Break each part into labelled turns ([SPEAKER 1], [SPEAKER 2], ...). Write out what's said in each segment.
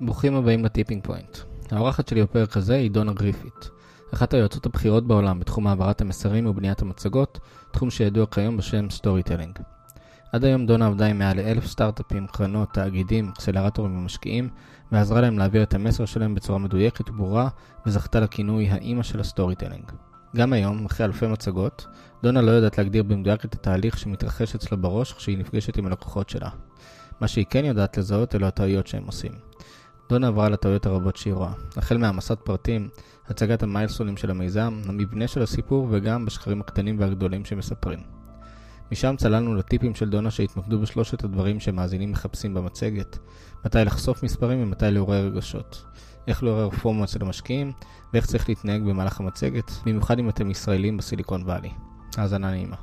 [SPEAKER 1] ברוכים הבאים ל Tipping Point. האורחת שלי בפרק הזה היא דונה גריפית, אחת היועצות הבכירות בעולם בתחום העברת המסרים ובניית המצגות, תחום שידוע כיום בשם storytelling. עד היום דונה עבדה עם מעל לאלף סטארט-אפים, קרנות, תאגידים, אקסלרטורים ומשקיעים, ועזרה להם להעביר את המסר שלהם בצורה מדויקת וברורה, וזכתה לכינוי האימא של ה storytelling. גם היום, אחרי אלפי מצגות, דונה לא יודעת להגדיר במדויק את התהליך שמתרחש אצלה בראש כשהיא נפגשת עם הלקוחות שלה. מה שהיא כן יודעת לזהות אלו הטעויות שהם עושים. דונה עברה על הטעויות הרבות שהיא רואה, החל מהעמסת פרטים, הצגת המיילסונים של המיזם, המבנה של הסיפור וגם בשקרים הקטנים והגדולים שמספרים. משם צללנו לטיפים של דונה שהתמקדו בשלושת הדברים שמאזינים מחפשים במצגת, מתי לחשוף מספרים ומתי לעורר רגשות, איך לעורר פומו אצל המשקיעים, ואיך צריך להתנהג במהלך המצגת, במיוחד אם אתם ישראלים בסיליקון וואלי. האזנה נעימה.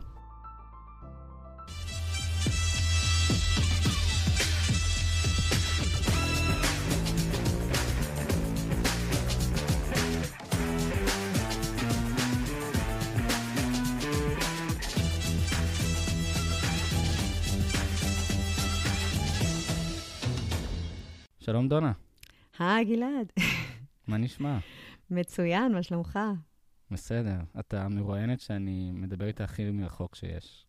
[SPEAKER 1] שלום דונה,
[SPEAKER 2] היי, גלעד.
[SPEAKER 1] מה נשמע?
[SPEAKER 2] מצוין, מה שלומך?
[SPEAKER 1] בסדר. אתה המרואיינת שאני מדבר איתה הכי מרחוק שיש.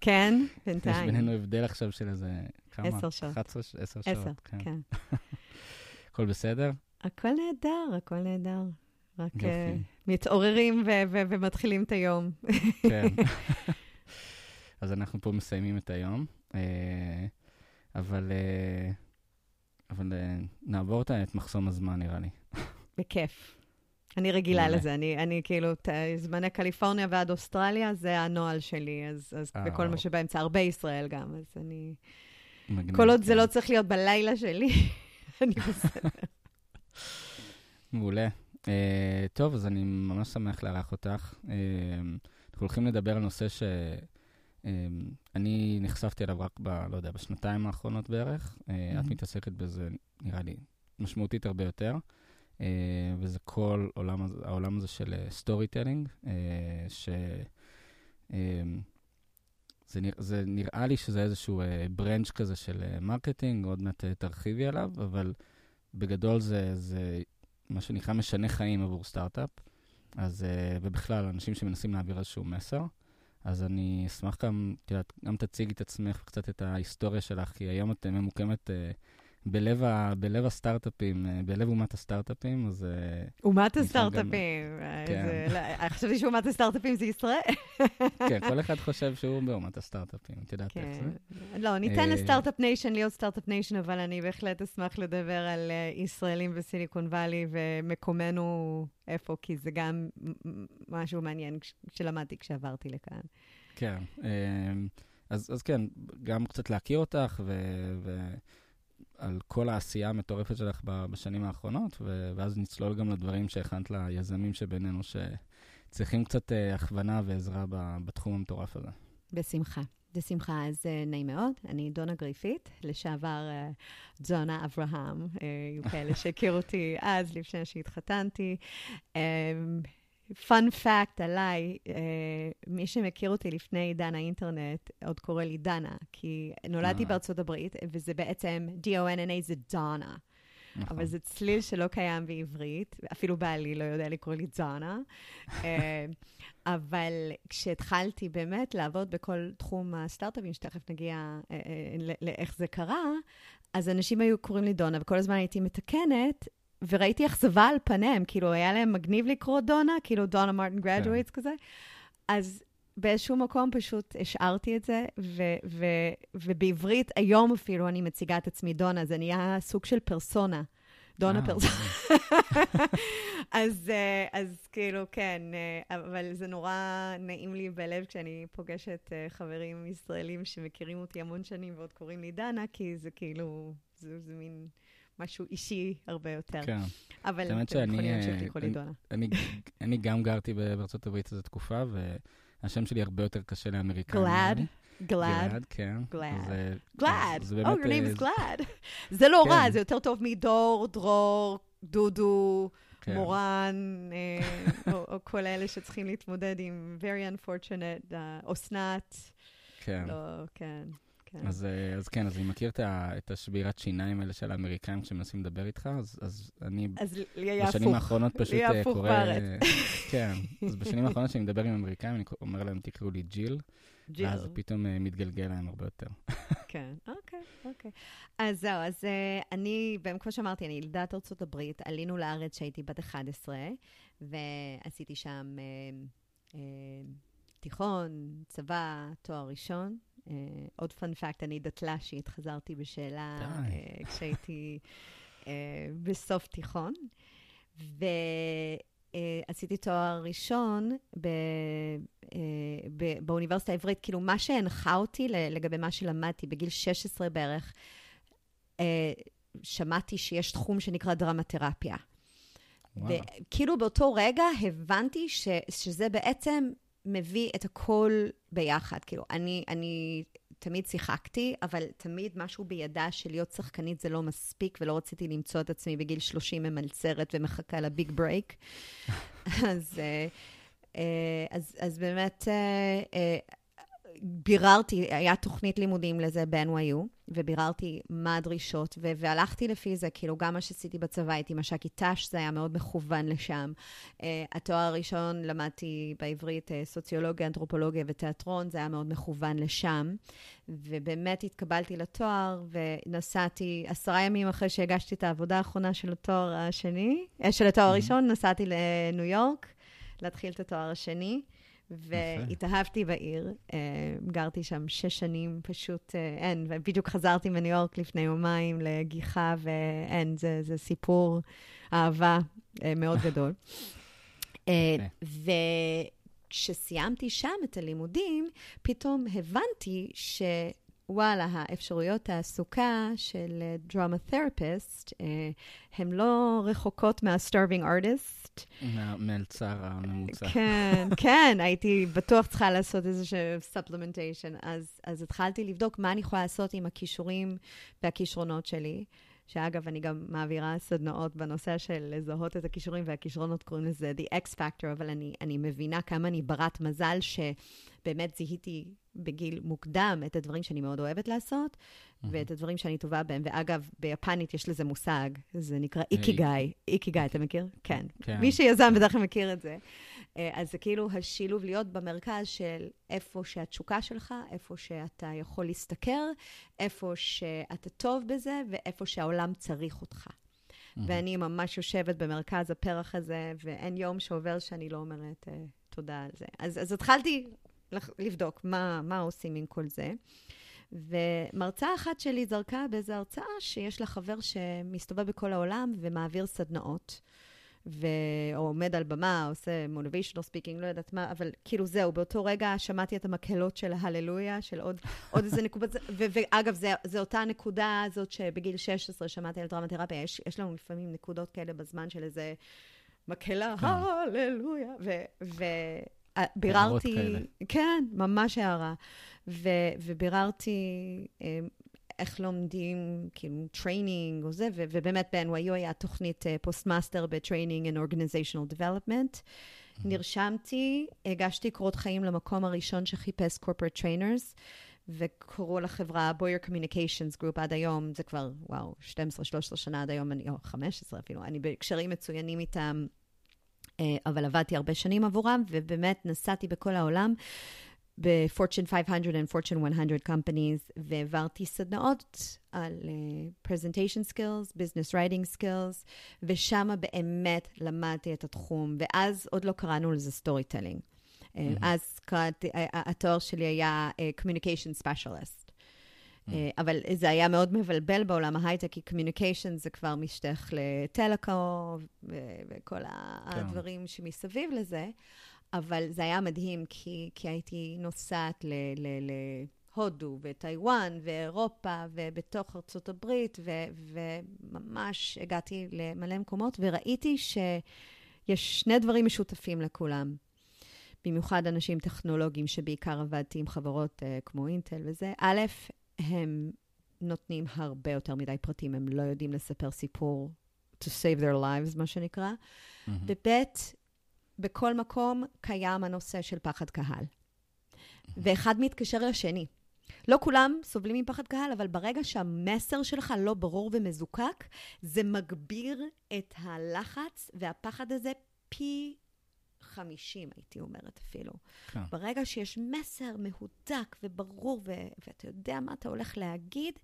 [SPEAKER 2] כן,
[SPEAKER 1] יש
[SPEAKER 2] בינתיים.
[SPEAKER 1] בינינו הבדל עכשיו של איזה... כמה?
[SPEAKER 2] עשר שעות.
[SPEAKER 1] 11, 10 שעות.
[SPEAKER 2] עשר,
[SPEAKER 1] כן.
[SPEAKER 2] כן.
[SPEAKER 1] הכל בסדר?
[SPEAKER 2] הכל נהדר, הכל נהדר. רק. אה, מתעוררים ו- ו- ומתחילים את היום.
[SPEAKER 1] כן. אז אנחנו פה מסיימים את היום, אה, אבל, אה, אבל אה, נעבור את מחסום הזמן, נראה לי.
[SPEAKER 2] בכיף. אני רגילה. לזה, אני, אני כאילו, ת- זמני קליפורניה ועד אוסטרליה, זה הנוהל שלי, אז, אז
[SPEAKER 1] אה,
[SPEAKER 2] וכל מה. שבאמצע, הרבה ישראל גם, אז אני...
[SPEAKER 1] מגניב,
[SPEAKER 2] כל עוד זה
[SPEAKER 1] כן.
[SPEAKER 2] לא צריך להיות בלילה שלי, אני בסדר.
[SPEAKER 1] מעולה. Uh, טוב, אז אני ממש שמח לארח אותך. Uh, אנחנו הולכים לדבר על נושא שאני נחשפתי אליו רק ב... לא יודע, בשנתיים האחרונות בערך. Uh, את. מתעסקת בזה, נראה לי, משמעותית הרבה יותר. Uh, וזה כל עולם, העולם הזה של storytelling, uh, ש... um, זה, נרא, זה נראה לי שזה איזשהו branch כזה של marketing, עוד מעט אה, תרחיבי עליו, אבל בגדול זה, זה מה שנקרא משנה חיים עבור סטארט-אפ, אז, uh, ובכלל, אנשים שמנסים להעביר איזשהו מסר. אז אני אשמח גם, את יודעת, גם תציגי את עצמך וקצת את ההיסטוריה שלך, כי היום את ממוקמת uh, בלב, ה, בלב הסטארט-אפים, uh, בלב אומת הסטארט-אפים, אז uh,
[SPEAKER 2] אומת הסטארט-אפים. אה,
[SPEAKER 1] כן.
[SPEAKER 2] לא, חשבתי שאומת הסטארט-אפים זה ישראל.
[SPEAKER 1] כן, כל אחד חושב שהוא באומת הסטארט-אפים, את יודעת איך
[SPEAKER 2] כן.
[SPEAKER 1] זה?
[SPEAKER 2] לא, ניתן
[SPEAKER 1] אה,
[SPEAKER 2] ל Start-Up Nation להיות Start-Up Nation, אבל אני בהחלט אשמח לדבר על אה, ישראלים ב Silicon Valley ומקומנו איפה, כי זה גם משהו מעניין שלמדתי כשעברתי לכאן.
[SPEAKER 1] כן. אז, אז כן, גם קצת להכיר אותך ו- ועל כל העשייה המטורפת שלך בשנים האחרונות, ואז נצלול גם לדברים שהכנת ליזמים שבינינו, שצריכים קצת אה, הכוונה ועזרה בתחום המטורף הזה.
[SPEAKER 2] בשמחה. בשמחה, אז אה, נעים מאוד. אני דונה גריפית, לשעבר אה, דונה אברהם. אה, היו כאלה שהכירו אותי אז, לפני שהתחתנתי. פאנ פאקט עליי, אה, מי שמכיר אותי לפני עידן האינטרנט, עוד קורא לי דנה, כי נולדתי
[SPEAKER 1] אה.
[SPEAKER 2] בארצות הברית, וזה בעצם D-O-N-N-A זה דונה.
[SPEAKER 1] נכון.
[SPEAKER 2] אבל זה צליל שלא קיים בעברית, אפילו בעלי לא יודע לקרוא לי דונה. אה, אבל כשהתחלתי באמת לעבוד בכל תחום הסטארט-אפים, שתכף נגיע לאיך זה קרה, אז אנשים היו קוראים לי דונה, וכל הזמן הייתי מתקנת, וראיתי אכזבה על פניהם, כאילו, היה להם מגניב לקרוא דונה, כאילו דונה מרטין גרדואיטס כזה. אז באיזשהו מקום פשוט השארתי את זה, ו- ו- ובעברית, היום אפילו אני מציגה את עצמי דונה, זה נהיה סוג של פרסונה. דונה
[SPEAKER 1] אה,
[SPEAKER 2] פרסונה. אז, אה, אז כאילו, כן, אה, אבל זה נורא נעים לי בלב כשאני פוגשת חברים ישראלים שמכירים אותי המון שנים ועוד קוראים לי דנה, כי זה כאילו, זה, זה מין משהו אישי הרבה יותר.
[SPEAKER 1] כן.
[SPEAKER 2] אבל אתם יכולים
[SPEAKER 1] אה,
[SPEAKER 2] להמשיך לקרוא לי דונה.
[SPEAKER 1] אני, גם גרתי בארצות הברית איזו תקופה, והשם שלי הרבה יותר קשה לאמריקאים.
[SPEAKER 2] גלעד?
[SPEAKER 1] נראה לי.
[SPEAKER 2] גלעד?
[SPEAKER 1] גלעד, כן.
[SPEAKER 2] גלעד. גלעד.
[SPEAKER 1] זה
[SPEAKER 2] Oh, your name
[SPEAKER 1] אה,
[SPEAKER 2] is glad. זה לא רע,
[SPEAKER 1] כן.
[SPEAKER 2] זה יותר טוב מדור, דרור, דודו,
[SPEAKER 1] כן.
[SPEAKER 2] מורן, אה, או או כל אלה שצריכים להתמודד עם very unfortunate, אה, אסנת.
[SPEAKER 1] כן.
[SPEAKER 2] לא, כן. כן.
[SPEAKER 1] אז, אה, אז כן, אז אני מכיר את, השבירת שיניים האלה של האמריקאים כשמנסים לדבר איתך, אז, אז אני
[SPEAKER 2] אז לי היה הפוך.
[SPEAKER 1] בשנים האחרונות פשוט
[SPEAKER 2] לי
[SPEAKER 1] אה,
[SPEAKER 2] הפוך
[SPEAKER 1] קורא...
[SPEAKER 2] בארץ.
[SPEAKER 1] כן, אז בשנים האחרונות כשאני מדבר עם אמריקאים, אני אומר להם, תקראו לי ג'יל,
[SPEAKER 2] ג'יל.
[SPEAKER 1] ואז זה פתאום אה, מתגלגל להם הרבה יותר.
[SPEAKER 2] כן, אוקיי, אוקיי. אז זהו, אז uh, אני, כמו שאמרתי, אני ילידת ארצות הברית, עלינו לארץ כשהייתי בת 11, ועשיתי שם uh, uh, תיכון, צבא, תואר ראשון. Uh, עוד פאנפקט, אני דתל"שית, חזרתי בשאלה uh, כשהייתי uh, בסוף תיכון. ועשיתי תואר ראשון ב, ב, באוניברסיטה העברית. כאילו, מה שהנחה אותי לגבי מה שלמדתי בגיל 16 בערך, שמעתי שיש תחום שנקרא דרמתרפיה.
[SPEAKER 1] וואלה.
[SPEAKER 2] וכאילו באותו רגע הבנתי ש, שזה בעצם מביא את הכל ביחד. כאילו, אני, אני תמיד שיחקתי, אבל תמיד משהו בידה של להיות שחקנית זה לא מספיק, ולא רציתי למצוא את עצמי בגיל 30 ממלצרת ומחכה לביג ברייק. אז, אה, אה, אז, אז באמת אה, ביררתי, היה תוכנית לימודים לזה ב-NYU, וביררתי מה הדרישות, ו- והלכתי לפי זה, כאילו, גם מה שעשיתי בצבא, הייתי מש"קית ת"ש, זה היה מאוד מכוון לשם. Uh, התואר הראשון למדתי בעברית uh, סוציולוגיה, אנתרופולוגיה ותיאטרון, זה היה מאוד מכוון לשם. ובאמת התקבלתי לתואר, ונסעתי עשרה ימים אחרי שהגשתי את העבודה האחרונה של התואר השני, uh, של התואר הראשון, נסעתי לניו יורק להתחיל את התואר השני. והתאהבתי בעיר, uh, גרתי שם שש שנים, פשוט uh, אין, ובדיוק חזרתי מניו יורק לפני יומיים לגיחה, ואין, זה, זה סיפור אהבה uh, מאוד גדול. וכשסיימתי שם את הלימודים, פתאום הבנתי ש... וואלה, האפשרויות תעסוקה של דרמה תרפיסט, הן לא רחוקות מה-starving artist.
[SPEAKER 1] מהמלצר הממוצע.
[SPEAKER 2] כן, כן, הייתי בטוח צריכה לעשות איזשהו supplementation. אז, אז התחלתי לבדוק מה אני יכולה לעשות עם הכישורים והכישרונות שלי. שאגב, אני גם מעבירה סדנאות בנושא של לזהות את הכישורים, והכישרונות קוראים לזה The X Factor, אבל אני, אני מבינה כמה אני ברת מזל שבאמת זיהיתי בגיל מוקדם את הדברים שאני מאוד אוהבת לעשות, mm-hmm. ואת הדברים שאני טובה בהם. ואגב, ביפנית יש לזה מושג, זה נקרא איקיגאי. איקיגאי, אתה מכיר? כן.
[SPEAKER 1] כן.
[SPEAKER 2] מי שיזם בדרך כלל מכיר את זה. אז זה כאילו השילוב להיות במרכז של איפה שהתשוקה שלך, איפה שאתה יכול להשתכר, איפה שאתה טוב בזה, ואיפה שהעולם צריך אותך. Mm-hmm. ואני ממש יושבת במרכז הפרח הזה, ואין יום שעובר שאני לא אומרת uh, תודה על זה. אז, אז התחלתי לבדוק מה, מה עושים עם כל זה. ומרצה אחת שלי זרקה באיזו הרצאה שיש לה חבר שמסתובב בכל העולם ומעביר סדנאות. ו... או עומד על במה, עושה motivational speaking, לא יודעת מה, אבל כאילו זהו, באותו רגע שמעתי את המקהלות של ההללויה, של עוד, עוד איזה נקודה, ואגב, זו אותה הנקודה הזאת שבגיל 16 שמעתי על דרמתרפיה, יש, יש לנו לפעמים נקודות כאלה בזמן של איזה מקהלה, וביררתי, כן, ממש הארה, ו- וביררתי אמ, איך לומדים, כאילו, training או זה, ו- ובאמת ב-NYU היה תוכנית post-master and Organizational Development. Mm-hmm. נרשמתי, הגשתי קורות חיים למקום הראשון שחיפש corporate trainers, וקראו לחברה Boyer Communications Group עד היום, זה כבר, וואו, 12-13 שנה עד היום, אני, או 15 אפילו, אני בקשרים מצוינים איתם, אבל עבדתי הרבה שנים עבורם, ובאמת נסעתי בכל העולם. ב-Fortune 500 and Fortune 100 companies, והעברתי סדנאות על uh, presentation skills, business writing skills, ושם באמת למדתי את התחום, ואז עוד לא קראנו לזה story telling. Mm-hmm. אז קראתי, התואר שלי היה uh, communication specialist. Mm. אבל זה היה מאוד מבלבל בעולם ההייטק, כי communication זה כבר משתייך לטלקו וכל הדברים שמסביב לזה. אבל זה היה מדהים, כי, כי הייתי נוסעת להודו וטיוואן ואירופה ובתוך ארצות הברית, ו, וממש הגעתי למלא מקומות, וראיתי שיש שני דברים משותפים לכולם. במיוחד אנשים טכנולוגיים, שבעיקר עבדתי עם חברות uh, כמו אינטל וזה. א', הם נותנים הרבה יותר מדי פרטים, הם לא יודעים לספר סיפור to save their lives, מה שנקרא. Mm-hmm. וב', בכל מקום קיים הנושא של פחד קהל. ואחד מתקשר לשני. לא כולם סובלים מפחד קהל, אבל ברגע שהמסר שלך לא ברור ומזוקק, זה מגביר את הלחץ והפחד הזה פי 50, הייתי אומרת אפילו. כן. ברגע שיש מסר מהודק וברור, ו- ואתה יודע מה אתה הולך להגיד,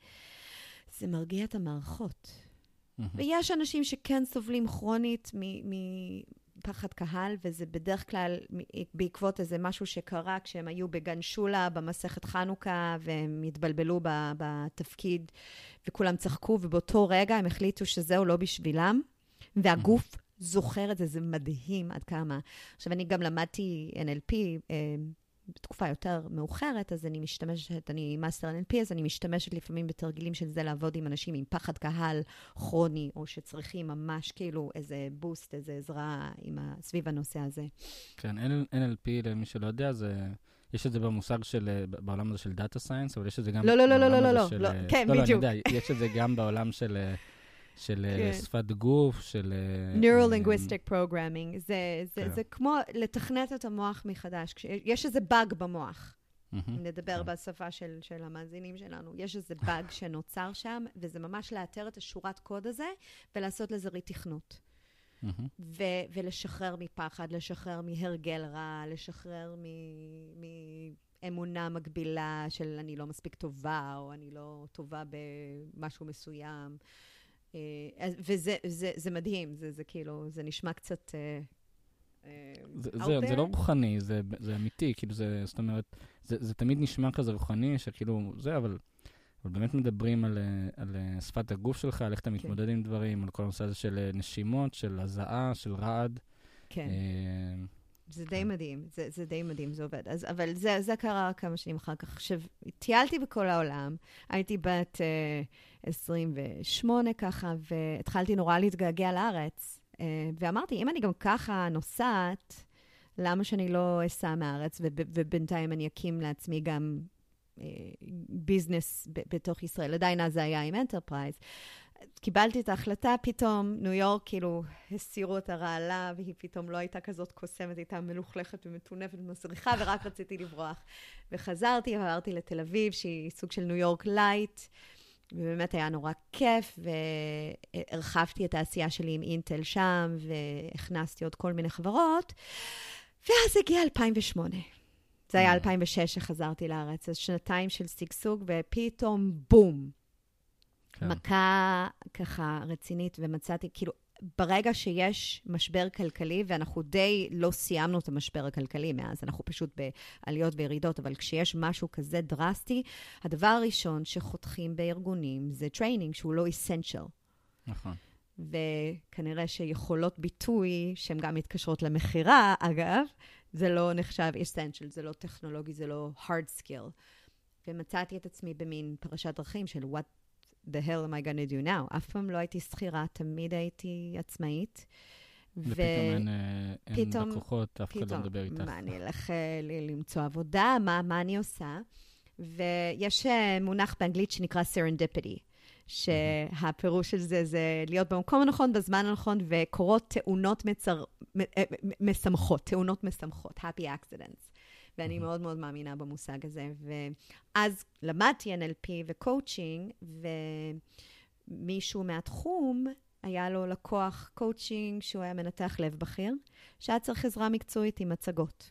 [SPEAKER 2] זה מרגיע את המערכות. Mm-hmm. ויש אנשים שכן סובלים כרונית מפחד קהל, וזה בדרך כלל בעקבות איזה משהו שקרה כשהם היו בגן שולה במסכת חנוכה, והם התבלבלו בתפקיד, וכולם צחקו, ובאותו רגע הם החליטו שזהו לא בשבילם, והגוף. זוכר את זה, זה מדהים עד כמה. עכשיו, אני גם למדתי NLP אה, בתקופה יותר מאוחרת, אז אני משתמשת, אני master NLP, אז אני משתמשת לפעמים בתרגילים של זה לעבוד עם אנשים עם פחד קהל כרוני, או שצריכים ממש כאילו איזה boost, איזה עזרה עם ה, סביב הנושא הזה.
[SPEAKER 1] כן, NLP, למי שלא יודע, זה... יש את זה במושג של, אה, בעולם הזה של data science, אבל יש את זה גם...
[SPEAKER 2] לא, לא, לא, לא, לא, לא, לא, של... לא, אה, כן, לא,
[SPEAKER 1] בדיוק.
[SPEAKER 2] לא,
[SPEAKER 1] לא, אני יודע, יש את זה גם בעולם של... אה, של כן. שפת גוף, של...
[SPEAKER 2] Neuro-linguistic programming. זה, זה, כן. זה כמו לתכנת את המוח מחדש. יש איזה באג במוח. אם נדבר כן. בשפה של, של המאזינים שלנו. יש איזה באג שנוצר שם, וזה ממש לאתר את השורת קוד הזה ולעשות לזה ריתכנות. ו- ולשחרר מפחד, לשחרר מהרגל רע, לשחרר מאמונה מגבילה של אני לא מספיק טובה, או אני לא טובה במשהו מסוים. אה, וזה זה, זה מדהים, זה, זה כאילו, זה נשמע קצת... אה,
[SPEAKER 1] אה, זה, זה, זה לא רוחני, זה, זה אמיתי, כאילו זה, זאת אומרת, זה, זה תמיד נשמע כזה רוחני, שכאילו, זה, אבל, אבל באמת מדברים על, על שפת הגוף שלך, על איך אתה כן. מתמודד כן. עם דברים, על כל הנושא הזה של נשימות, של הזעה, של רעד.
[SPEAKER 2] כן. זה די כן. מדהים, זה, זה די מדהים, זה עובד. אז, אבל זה, זה קרה כמה שנים אחר כך. עכשיו, טיילתי בכל העולם, הייתי בת uh, 28 ככה, והתחלתי נורא להתגעגע לארץ. Uh, ואמרתי, אם אני גם ככה נוסעת, למה שאני לא אסע מהארץ, ובינתיים אני אקים לעצמי גם business uh, בתוך ישראל. עדיין אז זה היה עם enterprise. קיבלתי את ההחלטה, פתאום ניו יורק, כאילו, הסירו את הרעלה, והיא פתאום לא הייתה כזאת קוסמת, הייתה מלוכלכת ומטונפת ומסריחה, ורק רציתי לברוח. וחזרתי, עברתי לתל אביב, שהיא סוג של ניו יורק light, ובאמת היה נורא כיף, והרחבתי את העשייה שלי עם אינטל שם, והכנסתי עוד כל מיני חברות, ואז הגיע 2008. זה היה 2006 mm. שחזרתי לארץ, אז שנתיים של שגשוג, ופתאום בום. כן. מכה ככה רצינית, ומצאתי, כאילו, ברגע שיש משבר כלכלי, ואנחנו די לא סיימנו את המשבר הכלכלי מאז, אנחנו פשוט בעליות וירידות, אבל כשיש משהו כזה דרסטי, הדבר הראשון שחותכים בארגונים זה training, שהוא לא essential.
[SPEAKER 1] נכון.
[SPEAKER 2] וכנראה שיכולות ביטוי, שהן גם מתקשרות למכירה, אגב, זה לא נחשב essential, זה לא טכנולוגי, זה לא hard skill. ומצאתי את עצמי במין פרשת דרכים של what the hell am I to do now? אף פעם לא הייתי שכירה, תמיד הייתי עצמאית.
[SPEAKER 1] ופתאום אין, אה, לקוחות, אף אחד לא מדבר איתך.
[SPEAKER 2] מה, אני אלך אה, למצוא עבודה? מה, מה אני עושה? ויש אה, מונח באנגלית שנקרא serendipity, שהפירוש של זה זה להיות במקום הנכון, בזמן הנכון, וקורות תאונות מצר... משמחות, תאונות משמחות, happy accidents. ואני מאוד מאוד מאמינה במושג הזה. ואז למדתי NLP ו-coaching, ומישהו מהתחום, היה לו לקוח קואוצ'ינג שהוא היה מנתח לב בכיר, שהיה צריך עזרה מקצועית עם מצגות.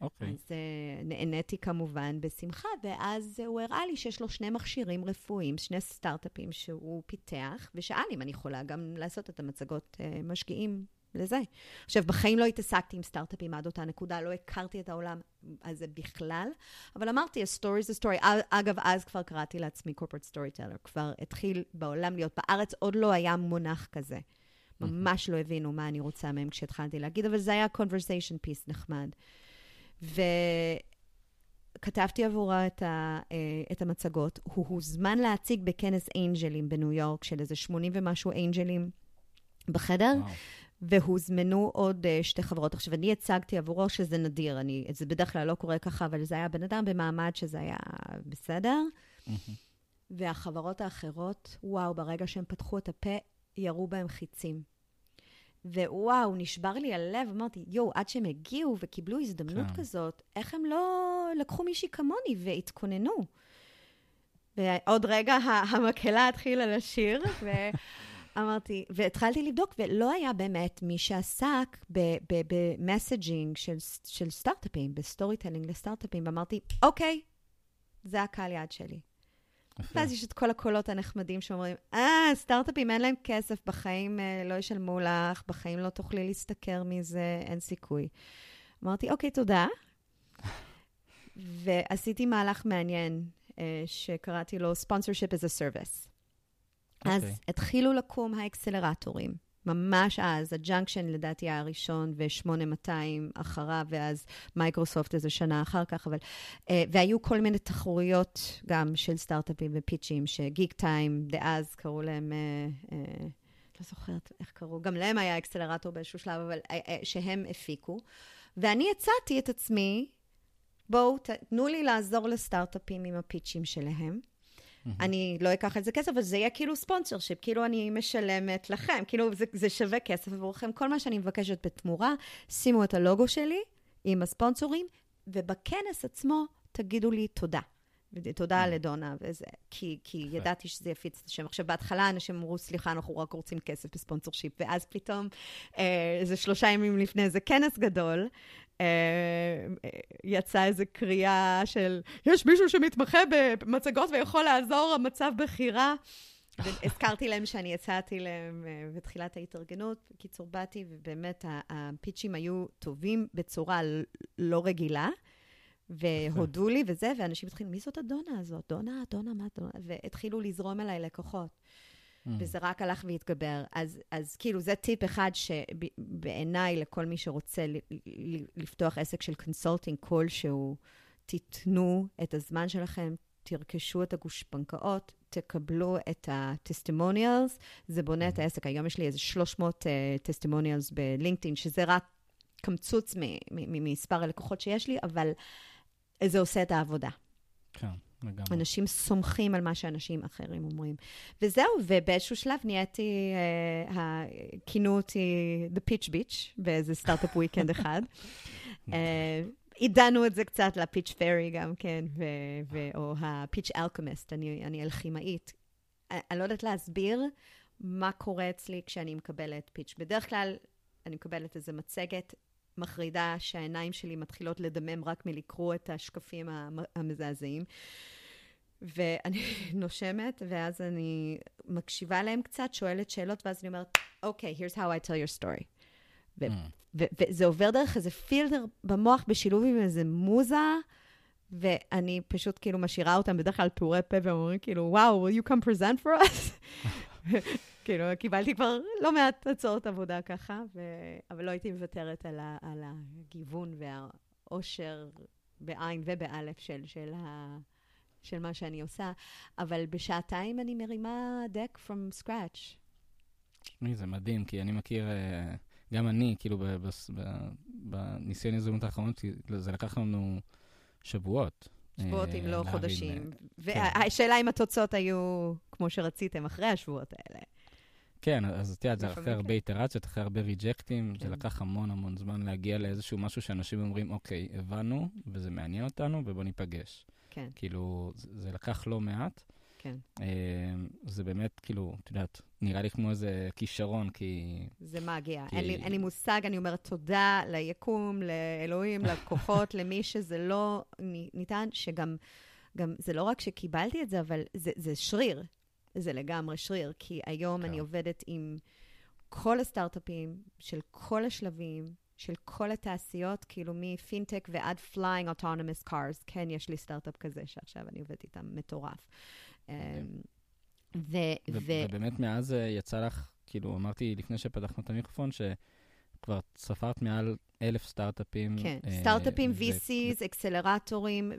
[SPEAKER 1] אוקיי. Okay.
[SPEAKER 2] אז uh, נהניתי כמובן בשמחה, ואז הוא הראה לי שיש לו שני מכשירים רפואיים, שני סטארט-אפים שהוא פיתח, ושאל אם אני יכולה גם לעשות את המצגות uh, משקיעים לזה. עכשיו, בחיים לא התעסקתי עם סטארט-אפים עד אותה נקודה, לא הכרתי את העולם הזה בכלל, אבל אמרתי, a story is a story. אגב, אז כבר קראתי לעצמי corporate storyteller, כבר התחיל בעולם להיות, בארץ עוד לא היה מונח כזה. ממש לא הבינו מה אני רוצה מהם כשהתחלתי להגיד, אבל זה היה conversation piece נחמד. וכתבתי עבורה את, ה, אה, את המצגות. הוא הוזמן להציג בכנס אנג'לים בניו יורק, של איזה 80 ומשהו אנג'לים בחדר. וואו. והוזמנו עוד uh, שתי חברות. עכשיו, אני הצגתי עבורו שזה נדיר, אני, זה בדרך כלל לא קורה ככה, אבל זה היה בן אדם במעמד שזה היה בסדר. והחברות האחרות, וואו, ברגע שהם פתחו את הפה, ירו בהם חיצים. ווואו, נשבר לי הלב, אמרתי, יואו, עד שהם הגיעו וקיבלו הזדמנות כן. כזאת, איך הם לא לקחו מישהי כמוני והתכוננו? ועוד רגע המקהלה התחילה לשיר, ואמרתי, והתחלתי לבדוק, ולא היה באמת מי שעסק ב-messaging של, של סטארט-אפים, ב-storytelling לסטארט-אפים, ואמרתי, אוקיי, זה הקהל יעד שלי. ואז יש את כל הקולות הנחמדים שאומרים, אה, סטארט-אפים אין להם כסף, בחיים אה, לא ישלמו לך, בחיים לא תוכלי להשתכר מזה, אין סיכוי. אמרתי, אוקיי, תודה. ועשיתי מהלך מעניין, אה, שקראתי לו Sponsorship as a Service. Okay. אז אוקיי. התחילו לקום האקסלרטורים. ממש אז, ה-Junction לדעתי היה הראשון, ו-8200 אחריו, ואז מייקרוסופט איזה שנה אחר כך, אבל... Uh, והיו כל מיני תחרויות גם של סטארט-אפים ו-pitchים, שגיק טיים, דאז קראו להם... Uh, uh, לא זוכרת איך קראו, גם להם היה אקסלרטור באיזשהו שלב, אבל שהם הפיקו. ואני הצעתי את עצמי, בואו, תנו לי לעזור לסטארט-אפים עם ה-pitchים שלהם. Mm-hmm. אני לא אקח על זה כסף, אבל זה יהיה כאילו sponsorship, כאילו אני משלמת לכם, כאילו זה, זה שווה כסף עבורכם. כל מה שאני מבקשת בתמורה, שימו את הלוגו שלי עם הספונסורים, ובכנס עצמו תגידו לי תודה. תודה mm. לדונה, וזה, כי, כי ידעתי שזה יפיץ את השם. עכשיו, בהתחלה אנשים אמרו, סליחה, אנחנו רק רוצים כסף בספונסר שיפ, ואז פתאום, אה, איזה שלושה ימים לפני איזה כנס גדול, אה, יצאה איזו קריאה של, יש מישהו שמתמחה במצגות ויכול לעזור המצב בחירה. הזכרתי להם שאני הצעתי להם אה, בתחילת ההתארגנות. בקיצור, באתי, ובאמת ה-pitchים היו טובים בצורה לא רגילה, והודו לי וזה, ואנשים התחילו, מי זאת הדונה הזאת? דונה, דונה, מה דונה? והתחילו לזרום אליי לקוחות. Mm. וזה רק הלך והתגבר. אז, אז כאילו, זה טיפ אחד שבעיניי, לכל מי שרוצה לפתוח עסק של consulting כלשהו, תיתנו את הזמן שלכם, תרכשו את הגושפנקאות, תקבלו את ה-testimonials, זה בונה mm. את העסק. היום יש לי איזה 300 uh, testimonials בלינקדאין, שזה רק קמצוץ ממספר הלקוחות שיש לי, אבל זה עושה את העבודה.
[SPEAKER 1] כן. לגמרי.
[SPEAKER 2] אנשים סומכים על מה שאנשים אחרים אומרים. וזהו, ובאיזשהו שלב נהייתי, uh, כינו אותי The Pitch Beach באיזה סטארט-אפ וויקנד אחד. uh, עידנו את זה קצת לפיץ' פרי גם כן, ו- ו- או הפיץ' אלכמיסט, אני, אני אלכימאית. אני לא יודעת להסביר מה קורה אצלי כשאני מקבלת פיץ'. בדרך כלל אני מקבלת איזו מצגת מחרידה שהעיניים שלי מתחילות לדמם רק מלקרוא את השקפים המזעזעים. ואני נושמת, ואז אני מקשיבה להם קצת, שואלת שאלות, ואז אני אומרת, אוקיי, okay, here's how I tell your story. ו- mm. ו- וזה עובר דרך איזה פילטר במוח בשילוב עם איזה מוזה, ואני פשוט כאילו משאירה אותם בדרך כלל פעורי פה, והם אומרים כאילו, וואו, will you come present for us? כאילו, קיבלתי כבר לא מעט הצעות עבודה ככה, ו... אבל לא הייתי מוותרת על, ה... על הגיוון והאושר בעין ובאלף של, של, ה... של מה שאני עושה, אבל בשעתיים אני מרימה deck from scratch.
[SPEAKER 1] זה מדהים, כי אני מכיר, אה, גם אני, כאילו, בניסיון הזדמנות האחרונות, זה לקח לנו שבועות.
[SPEAKER 2] שבועות אם לא חודשים. כן. והשאלה אם התוצאות היו כמו שרציתם אחרי השבועות האלה.
[SPEAKER 1] כן, אז את יודעת, זה אחרי הרבה איטרציות, אחרי הרבה ריג'קטים, זה כן. לקח המון המון זמן להגיע לאיזשהו משהו שאנשים אומרים, אוקיי, הבנו, וזה מעניין אותנו, ובוא ניפגש.
[SPEAKER 2] כן.
[SPEAKER 1] כאילו, זה לקח לא מעט.
[SPEAKER 2] כן.
[SPEAKER 1] אה, זה באמת, כאילו, את יודעת, נראה לי כמו איזה כישרון, כי...
[SPEAKER 2] זה מגיע. כי... אין, לי, אין לי מושג, אני אומרת תודה ליקום, לאלוהים, לכוחות, למי שזה לא ניתן, שגם, גם, זה לא רק שקיבלתי את זה, אבל זה, זה שריר. זה לגמרי שריר, כי היום כן. אני עובדת עם כל הסטארט-אפים של כל השלבים, של כל התעשיות, כאילו מפינטק ועד flying autonomous cars. כן, יש לי סטארט-אפ כזה שעכשיו אני עובדת איתם, מטורף. אמ,
[SPEAKER 1] ו- ו- ובאמת מאז אה, יצא לך, כאילו, אמרתי לפני שפתחנו את המיקרופון, שכבר ספרת מעל אלף סטארט-אפים.
[SPEAKER 2] כן, אה, סטארט-אפים, VCs, אקסלרטורים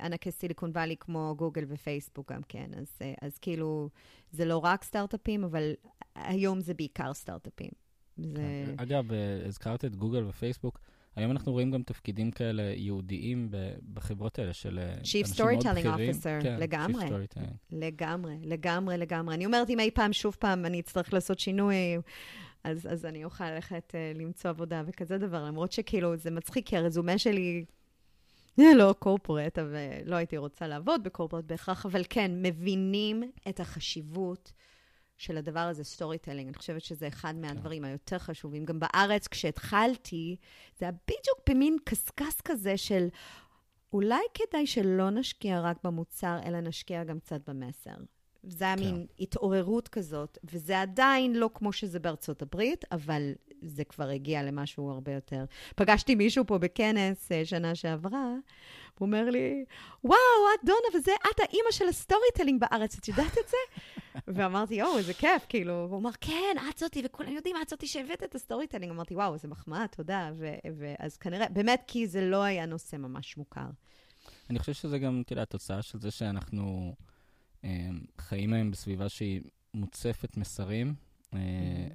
[SPEAKER 2] וענקי סיליקון וואלי כמו גוגל ופייסבוק גם כן. אז, אה, אז כאילו, זה לא רק סטארט-אפים, אבל היום זה בעיקר סטארט-אפים.
[SPEAKER 1] זה... כן. אגב, אה, הזכרת את גוגל ופייסבוק. היום אנחנו רואים גם תפקידים כאלה ייעודיים בחברות האלה של אה,
[SPEAKER 2] Chief Storytelling Officer, כן, לגמרי. לגמרי, לגמרי, לגמרי. אני אומרת, אם אי פעם, שוב פעם, אני אצטרך לעשות שינוי, אז, אז אני אוכל ללכת uh, למצוא עבודה וכזה דבר, למרות שכאילו, זה מצחיק, כי ה-resume שלי לא corporate, אבל לא הייתי רוצה לעבוד ב-corporate בהכרח, אבל כן, מבינים את החשיבות של הדבר הזה, storytelling. אני חושבת שזה אחד מהדברים כן. היותר חשובים. גם בארץ, כשהתחלתי, זה היה בדיוק במין קשקש כזה של אולי כדאי שלא נשקיע רק במוצר, אלא נשקיע גם קצת במסר. זה היה כן. מין התעוררות כזאת, וזה עדיין לא כמו שזה בארצות הברית, אבל זה כבר הגיע למשהו הרבה יותר. פגשתי מישהו פה בכנס uh, שנה שעברה, הוא אומר לי, וואו, את דונה, וזה, את האימא של ה-storytelling בארץ, את יודעת את זה? ואמרתי, יואו, איזה כיף, כאילו, הוא אמר, כן, את זאתי, וכולם יודעים, את זאתי שהבאת את ה-storytelling. אמרתי, וואו, איזה מחמאה, תודה. ואז כנראה, באמת, כי זה לא היה נושא ממש מוכר.
[SPEAKER 1] אני חושב שזה גם, תראה, התוצאה של זה שאנחנו אה, חיים היום בסביבה שהיא מוצפת מסרים, אה.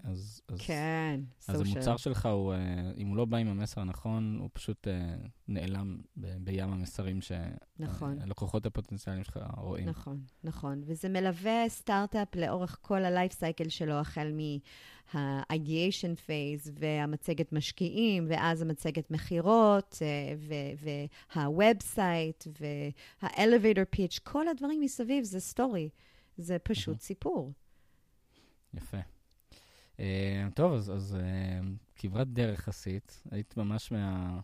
[SPEAKER 1] אז, אז,
[SPEAKER 2] כן,
[SPEAKER 1] אז המוצר שלך, הוא, אה, אם הוא לא בא עם המסר הנכון, הוא פשוט אה, נעלם ב, בים המסרים שהלקוחות נכון. הפוטנציאליים שלך רואים.
[SPEAKER 2] נכון, נכון. וזה מלווה סטארט-אפ לאורך כל ה-life cycle שלו, החל מה-ideation phase והמצגת משקיעים, ואז המצגת מכירות, וה-website, וה-elevator pitch, כל הדברים מסביב זה story. זה פשוט mm-hmm. סיפור.
[SPEAKER 1] יפה. Uh, טוב, אז, אז uh, כברת דרך עשית. היית ממש מה...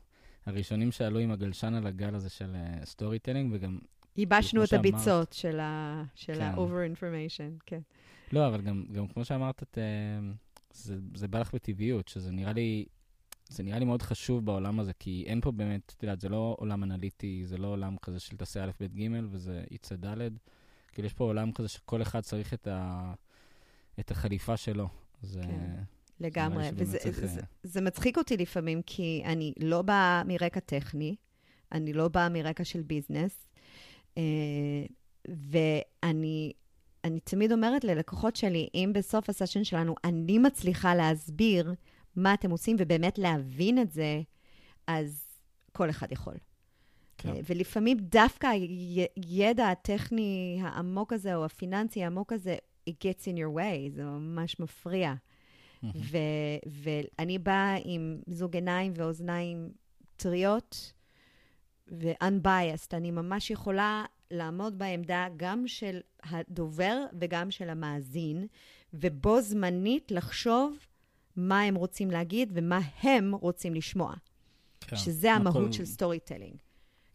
[SPEAKER 1] שעלו עם הגלשן על הגל הזה של story uh, telling, וגם...
[SPEAKER 2] ייבשנו את שאמרת, הביצות של ה-over כן. information, כן.
[SPEAKER 1] לא, אבל גם, גם כמו שאמרת, את, זה, זה בא לך בטבעיות, שזה נראה לי... זה נראה לי מאוד חשוב בעולם הזה, כי אין פה באמת, את יודעת, זה לא עולם אנליטי, זה לא עולם כזה של תעשה א', ב', ג', וזה יצא ד'. כאילו, יש פה עולם כזה שכל אחד צריך את, ה, את החליפה שלו. זה... כן.
[SPEAKER 2] לגמרי, וזה זה, זה, זה מצחיק אותי לפעמים, כי אני לא באה מרקע טכני, אני לא באה מרקע של ביזנס, אה, ואני אני תמיד אומרת ללקוחות שלי, אם בסוף הסשן שלנו אני מצליחה להסביר מה אתם עושים ובאמת להבין את זה, אז כל אחד יכול. כן. אה, ולפעמים דווקא הידע הטכני העמוק הזה, או הפיננסי העמוק הזה, it gets in your way, זה ממש מפריע. ואני באה עם זוג עיניים ואוזניים טריות ו-unbiased. אני ממש יכולה לעמוד בעמדה גם של הדובר וגם של המאזין, ובו זמנית לחשוב מה הם רוצים להגיד ומה הם רוצים לשמוע. כן. שזה המהות כל... של storytelling.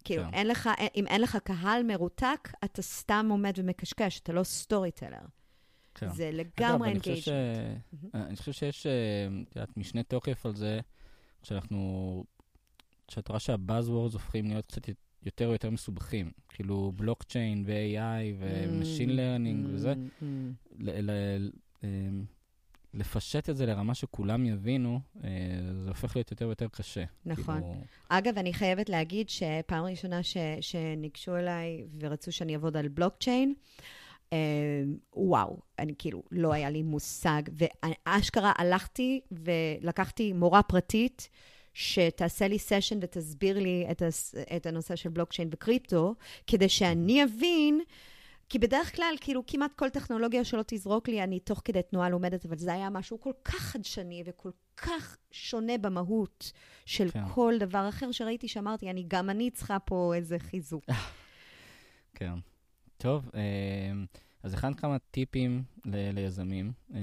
[SPEAKER 2] כאילו, כן. אין לך, אם אין לך קהל מרותק, אתה סתם עומד ומקשקש, אתה לא storyteller. כן. זה לגמרי engagement.
[SPEAKER 1] אני חושב שיש, אה, את יודעת, משנה תוקף על זה, שאנחנו, שאת רואה שה-buzzwords הופכים להיות קצת יותר ויותר מסובכים. כאילו בלוקצ'יין ו-AI ו-Machine Learning mm, וזה. Mm. אמ, לפשט את זה לרמה שכולם יבינו, אה, זה הופך להיות יותר ויותר קשה.
[SPEAKER 2] נכון. כאילו... אגב, אני חייבת להגיד שפעם ראשונה ש, שניגשו אליי ורצו שאני אעבוד על בלוקצ'יין, אה, וואו, אני כאילו, לא היה לי מושג. ואשכרה הלכתי ולקחתי מורה פרטית, שתעשה לי סשן ותסביר לי את, הס, את הנושא של בלוקצ'יין וקריפטו, כדי שאני אבין... כי בדרך כלל, כאילו, כמעט כל טכנולוגיה שלא תזרוק לי, אני תוך כדי תנועה לומדת, אבל זה היה משהו כל כך חדשני וכל כך שונה במהות של כן. כל דבר אחר, שראיתי שאמרתי, אני, גם אני צריכה פה איזה חיזוק.
[SPEAKER 1] כן. טוב, אה, אז הכנת כמה טיפים ל- ליזמים. אה,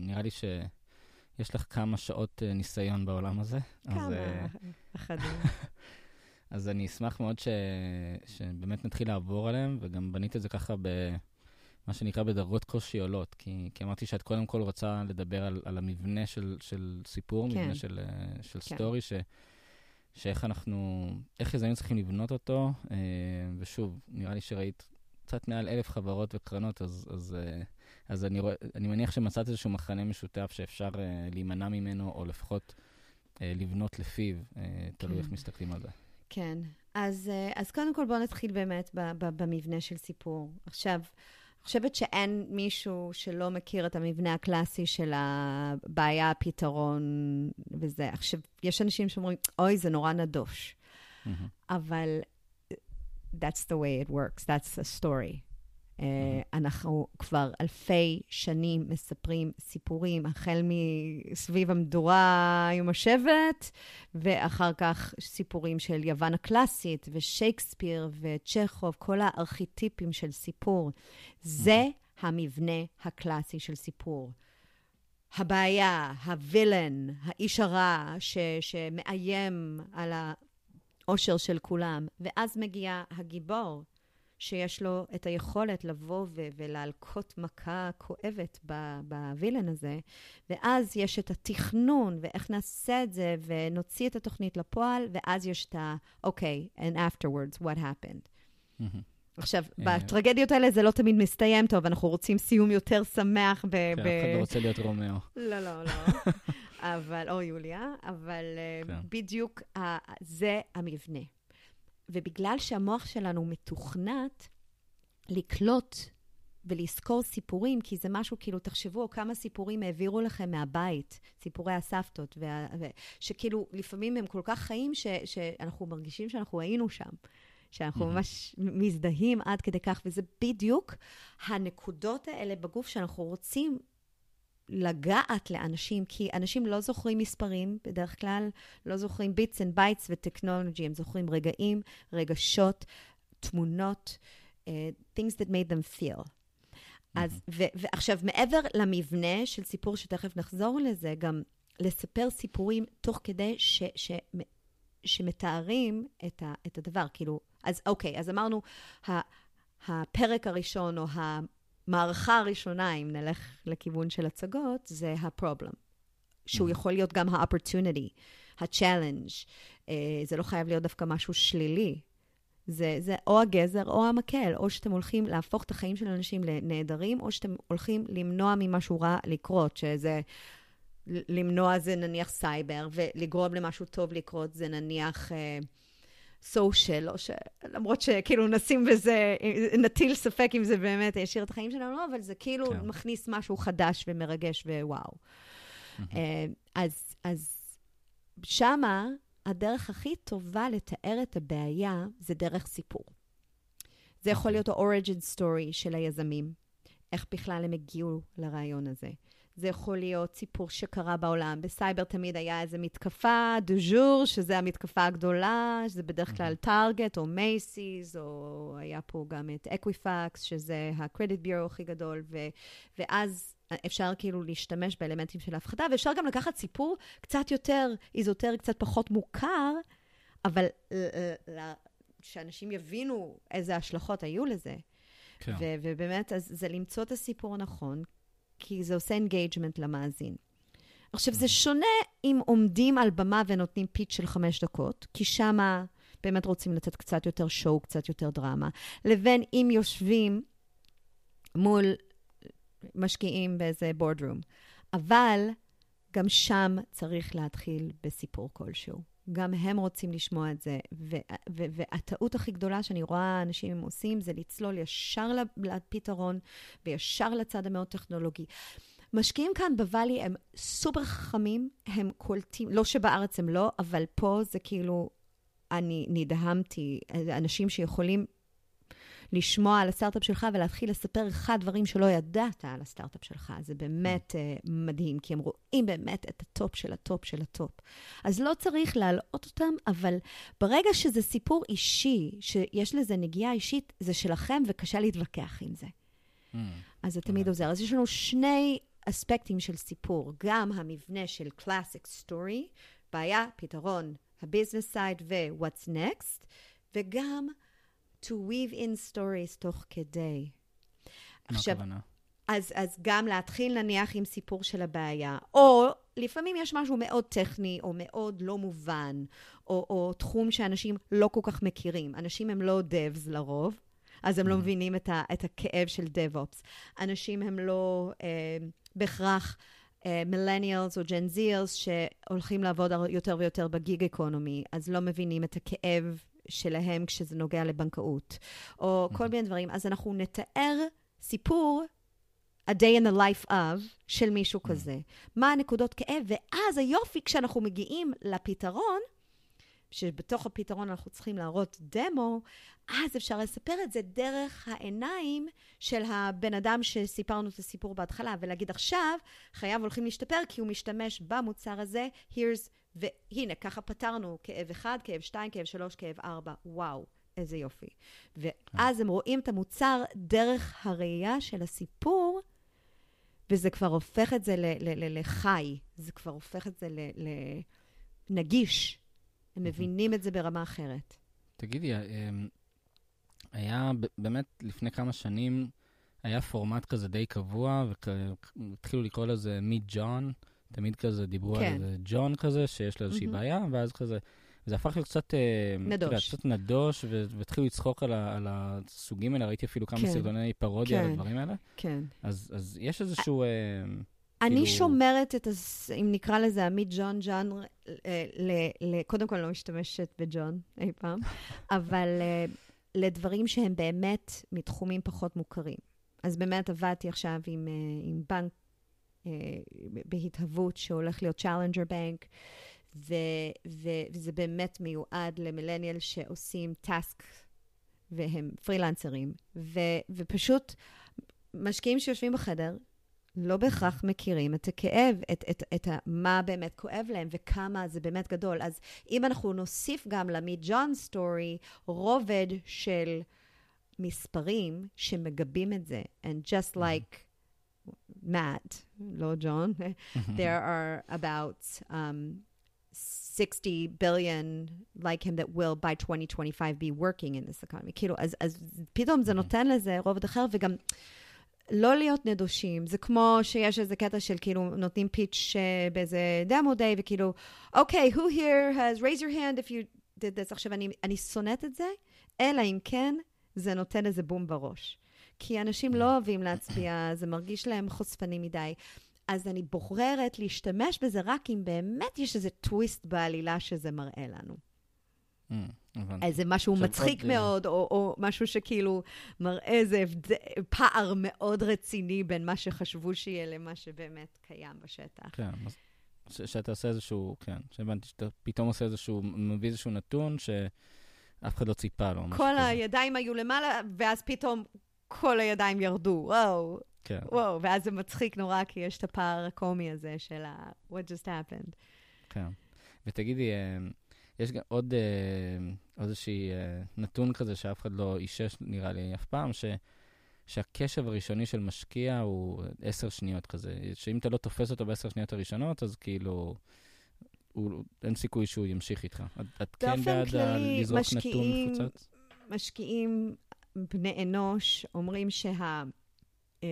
[SPEAKER 1] נראה לי שיש לך כמה שעות אה, ניסיון בעולם הזה.
[SPEAKER 2] כמה, אחדים.
[SPEAKER 1] אז אני אשמח מאוד ש... שבאמת נתחיל לעבור עליהם, וגם בנית את זה ככה במה שנקרא בדרגות קושי עולות, כי, כי אמרתי שאת קודם כל רוצה לדבר על, על המבנה של, של סיפור, כן. מבנה של, של כן. סטורי, ש... שאיך אנחנו, איך יזמים צריכים לבנות אותו, ושוב, נראה לי שראית קצת מעל אלף חברות וקרנות, אז, אז, אה, אז אני, רוא, אני מניח שמצאת איזשהו מחנה משותף שאפשר uh, להימנע ממנו, או לפחות uh, לבנות לפיו, uh, תלוי כן. איך מסתכלים על זה.
[SPEAKER 2] כן. אז, אז קודם כל בואו נתחיל באמת במבנה של סיפור. עכשיו, אני חושבת שאין מישהו שלא מכיר את המבנה הקלאסי של הבעיה, הפתרון וזה. עכשיו, יש אנשים שאומרים, אוי, זה נורא נדוש. Mm-hmm. אבל that's the way it works, that's the story. Uh, אנחנו כבר אלפי שנים מספרים סיפורים, החל מסביב המדורה עם השבט, ואחר כך סיפורים של יוון הקלאסית, ושייקספיר, וצ'כוב, כל הארכיטיפים של סיפור. זה המבנה הקלאסי של סיפור. הבעיה, הווילן, האיש הרע ש, שמאיים על האושר של כולם, ואז מגיע הגיבור, שיש לו את היכולת לבוא ו- ולהלקות מכה כואבת בווילן הזה, ואז יש את התכנון, ואיך נעשה את זה, ונוציא את התוכנית לפועל, ואז יש את ה... אוקיי, okay, and afterwards, what happened. Mm-hmm. עכשיו, אה. בטרגדיות האלה זה לא תמיד מסתיים טוב, אנחנו רוצים סיום יותר שמח ב...
[SPEAKER 1] כן, אף אחד לא רוצה להיות רומאו.
[SPEAKER 2] לא, לא, לא. אבל, או יוליה, אבל אה, כן. בדיוק זה המבנה. ובגלל שהמוח שלנו מתוכנת לקלוט ולזכור סיפורים, כי זה משהו, כאילו, תחשבו כמה סיפורים העבירו לכם מהבית, סיפורי הסבתות, וה, ו, שכאילו, לפעמים הם כל כך חיים, ש, שאנחנו מרגישים שאנחנו היינו שם. שאנחנו mm-hmm. ממש מזדהים עד כדי כך, וזה בדיוק הנקודות האלה בגוף שאנחנו רוצים לגעת לאנשים, כי אנשים לא זוכרים מספרים, בדרך כלל לא זוכרים bits and bytes וטכנולוגי, הם זוכרים רגעים, רגשות, תמונות, uh, things that made them feel. Mm-hmm. אז, ו- ועכשיו, מעבר למבנה של סיפור, שתכף נחזור לזה, גם לספר סיפורים תוך כדי ש- ש- שמתארים את, ה- את הדבר. כאילו, אז אוקיי, אז אמרנו, הפרק הראשון, או המערכה הראשונה, אם נלך לכיוון של הצגות, זה הפרובלם. שהוא mm-hmm. יכול להיות גם ה-opportunity, ה-challenge. Uh, זה לא חייב להיות דווקא משהו שלילי. זה, זה או הגזר או המקל, או שאתם הולכים להפוך את החיים של אנשים לנהדרים, או שאתם הולכים למנוע ממשהו רע לקרות, שזה... למנוע זה נניח סייבר, ולגרום למשהו טוב לקרות זה נניח... Uh, סושיאל, או ש... למרות שכאילו נשים בזה, נטיל ספק אם זה באמת ישאיר את החיים שלנו, לא, אבל זה כאילו כן. מכניס משהו חדש ומרגש ווואו. Mm-hmm. אז, אז שמה, הדרך הכי טובה לתאר את הבעיה זה דרך סיפור. זה יכול אוקיי. להיות ה-origin story של היזמים, איך בכלל הם הגיעו לרעיון הזה. זה יכול להיות סיפור שקרה בעולם. בסייבר תמיד היה איזו מתקפה du jour, שזה המתקפה הגדולה, שזה בדרך כלל Target או Macy's, או היה פה גם את Equifax, שזה ה-credit bureau הכי גדול, ו, ואז אפשר כאילו להשתמש באלמנטים של ההפחדה, ואפשר גם לקחת סיפור קצת יותר איזוטרי, קצת פחות מוכר, אבל שאנשים יבינו איזה השלכות היו לזה. כן. ו- ובאמת, אז זה למצוא את הסיפור הנכון, כי זה עושה engagement למאזין. עכשיו, זה שונה אם עומדים על במה ונותנים pitch של חמש דקות, כי שמה באמת רוצים לתת קצת יותר show, קצת יותר דרמה, לבין אם יושבים מול משקיעים באיזה בורדרום. אבל גם שם צריך להתחיל בסיפור כלשהו. גם הם רוצים לשמוע את זה. והטעות הכי גדולה שאני רואה אנשים עושים, זה לצלול ישר לפתרון וישר לצד המאוד טכנולוגי. משקיעים כאן בוואלי הם סופר חכמים, הם קולטים, לא שבארץ הם לא, אבל פה זה כאילו, אני נדהמתי, אנשים שיכולים לשמוע על הסטארט-אפ שלך ולהתחיל לספר אחד דברים שלא ידעת על הסטארט-אפ שלך. זה באמת uh, מדהים, כי הם רואים באמת את ה-top של ה-top של ה-top. אז לא צריך להלאות אותם, אבל ברגע שזה סיפור אישי, שיש לזה נגיעה אישית, זה שלכם וקשה להתווכח עם זה. Mm. אז זה תמיד עוזר. אז יש לנו שני אספקטים של סיפור, גם המבנה של Classic Story, בעיה, פתרון, ה-Business Side ו-What's Next, וגם to weave in stories תוך כדי.
[SPEAKER 1] מה הכוונה?
[SPEAKER 2] אז, אז גם להתחיל נניח עם סיפור של הבעיה, או לפעמים יש משהו מאוד טכני, או מאוד לא מובן, או, או תחום שאנשים לא כל כך מכירים. אנשים הם לא devs לרוב, אז הם לא mm-hmm. מבינים את, ה, את הכאב של DevOps. אנשים הם לא אה, בהכרח מילניאלס אה, או ג'ן זירס שהולכים לעבוד יותר ויותר בגיג אקונומי, אז לא מבינים את הכאב שלהם כשזה נוגע לבנקאות, או כל מיני דברים. אז אנחנו נתאר סיפור, a day in the life of, של מישהו כזה. מה הנקודות כאב, ואז היופי, כשאנחנו מגיעים לפתרון, שבתוך הפתרון אנחנו צריכים להראות דמו, אז אפשר לספר את זה דרך העיניים של הבן אדם שסיפרנו את הסיפור בהתחלה, ולהגיד עכשיו, חייו הולכים להשתפר כי הוא משתמש במוצר הזה, here's, והנה, ככה פתרנו כאב אחד, כאב שתיים, כאב שלוש, כאב ארבע, וואו. איזה יופי. ואז הם רואים את המוצר דרך הראייה של הסיפור, וזה כבר הופך את זה לחי, זה כבר הופך את זה לנגיש. הם מבינים את זה ברמה אחרת.
[SPEAKER 1] תגידי, אמ, היה באמת לפני כמה שנים, היה פורמט כזה די קבוע, והתחילו לקרוא לזה מיט ג'ון, תמיד כזה דיברו כן. על איזה ג'ון כזה, שיש לו איזושהי mm-hmm. בעיה, ואז כזה, זה הפך להיות קצת... אה,
[SPEAKER 2] נדוש.
[SPEAKER 1] קצת נדוש, והתחילו לצחוק על, ה, על הסוגים האלה, ראיתי אפילו כמה כן. סרטוני פרודיה כן. על הדברים האלה.
[SPEAKER 2] כן.
[SPEAKER 1] אז, אז יש איזשהו... אה,
[SPEAKER 2] אני כאילו... שומרת את, הס... אם נקרא לזה עמית ג'ון ג'אנר, אה, ל... ל... קודם כל לא משתמשת ב-jargon אף פעם, אבל לדברים שהם באמת מתחומים פחות מוכרים. אז באמת עבדתי עכשיו עם, עם בנק בהתהוות שהולך להיות challenger bank, וזה באמת מיועד ל-millennial שעושים task והם פרילנסרים, ו, ופשוט משקיעים שיושבים בחדר, לא בהכרח מכירים את הכאב, את, את, את ה, מה באמת כואב להם וכמה זה באמת גדול. אז אם אנחנו נוסיף גם למיט ג'ון סטורי רובד של מספרים שמגבים את זה, and just like Matt, לא ג'ון, there are about um, 60 billion like him that will by 2025 be working in this economy. כאילו, אז, אז פתאום זה נותן לזה רובד אחר, וגם לא להיות נדושים. זה כמו שיש איזה קטע של כאילו נותנים פיץ' uh, באיזה דמו דיי, וכאילו, אוקיי, okay, who here has raise your hand if you did this. עכשיו, אני, אני שונאת את זה, אלא אם כן זה נותן איזה בום בראש. כי אנשים לא אוהבים להצביע, זה מרגיש להם חושפני מדי. אז אני בוחרת להשתמש בזה רק אם באמת יש איזה טוויסט בעלילה שזה מראה לנו. Mm, איזה משהו מצחיק עוד... אה, מאוד, או, או משהו שכאילו מראה איזה פער מאוד רציני בין מה שחשבו שיהיה למה שבאמת קיים בשטח.
[SPEAKER 1] כן, אז שאתה עושה איזשהו, כן, שהבנתי שאתה פתאום עושה איזשהו, מביא איזשהו נתון שאף אחד לא ציפה לו.
[SPEAKER 2] כל הידיים היו למעלה, ואז פתאום כל הידיים ירדו, וואו. כן. וואו, ואז זה מצחיק נורא, כי יש את הפער הקומי הזה של ה- what just happened.
[SPEAKER 1] כן. ותגידי, אה, יש גם עוד אה, איזשהי אה, נתון כזה שאף אחד לא אישש, נראה לי, אף פעם, ש... שהקשב הראשוני של משקיע הוא עשר שניות כזה, שאם אתה לא תופס אותו בעשר שניות הראשונות, אז כאילו, הוא, אין סיכוי שהוא ימשיך איתך. את, את כן בעד לזרוק נתון מפוצץ?
[SPEAKER 2] משקיעים, בני אנוש, אומרים שה... Uh,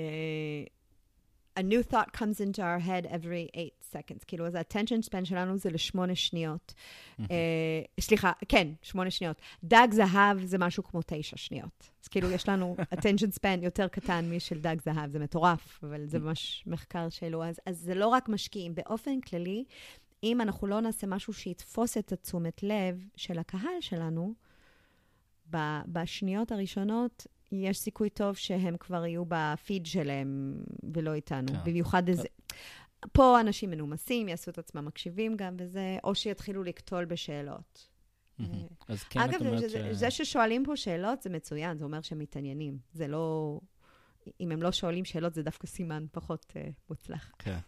[SPEAKER 2] a new thought comes into our head every eight seconds. כאילו, אז ה-attention span שלנו זה לשמונה שניות. Mm-hmm. Uh, סליחה, כן, שמונה שניות. דג זהב זה משהו כמו תשע שניות. אז כאילו, יש לנו attention span יותר קטן משל דג זהב, זה מטורף, אבל זה ממש מחקר שלו. אז, אז זה לא רק משקיעים. באופן כללי, אם אנחנו לא נעשה משהו שיתפוס את התשומת לב של הקהל שלנו, בשניות הראשונות יש סיכוי טוב שהם כבר יהיו בפיד שלהם ולא איתנו. כן. במיוחד איזה... פה אנשים מנומסים, יעשו את עצמם מקשיבים גם וזה, או שיתחילו לקטול בשאלות.
[SPEAKER 1] אז כן,
[SPEAKER 2] את אומרת ש... אגב, זה ששואלים פה שאלות זה מצוין, זה אומר שהם מתעניינים. זה לא... אם הם לא שואלים שאלות, זה דווקא סימן פחות uh, מוצלח.
[SPEAKER 1] כן.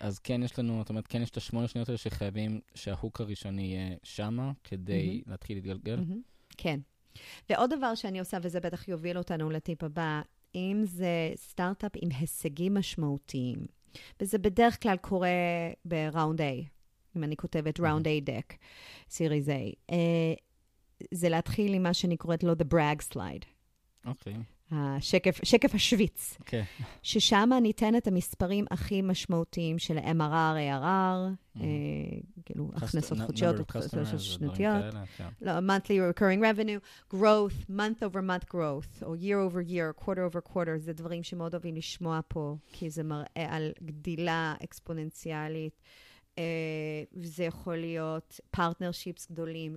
[SPEAKER 1] אז כן יש לנו, זאת אומרת, כן יש את השמונה שניות האלה שחייבים שההוק הראשוני יהיה שמה, כדי. להתחיל להתגלגל?
[SPEAKER 2] כן. ועוד דבר שאני עושה, וזה בטח יוביל אותנו לטיפ הבא, אם זה סטארט-אפ עם הישגים משמעותיים, וזה בדרך כלל קורה בראונד A, אם אני כותבת ראונד A deck, סיריז A, uh, זה להתחיל עם מה שאני קוראת לו The Brag Slide.
[SPEAKER 1] אוקיי. Okay.
[SPEAKER 2] השקף, שקף השוויץ, okay. אוקיי. ששם ניתן את המספרים הכי משמעותיים של MRR, ARR, mm-hmm. אה, כאילו הכנסות חודשיות, הכנסות שנתיות, כן. לא, monthly recurring revenue, growth, month over month growth, או year over year, quarter over quarter, זה דברים שמאוד אוהבים לשמוע פה, כי זה מראה על גדילה אקספוננציאלית. וזה יכול להיות partnerships גדולים,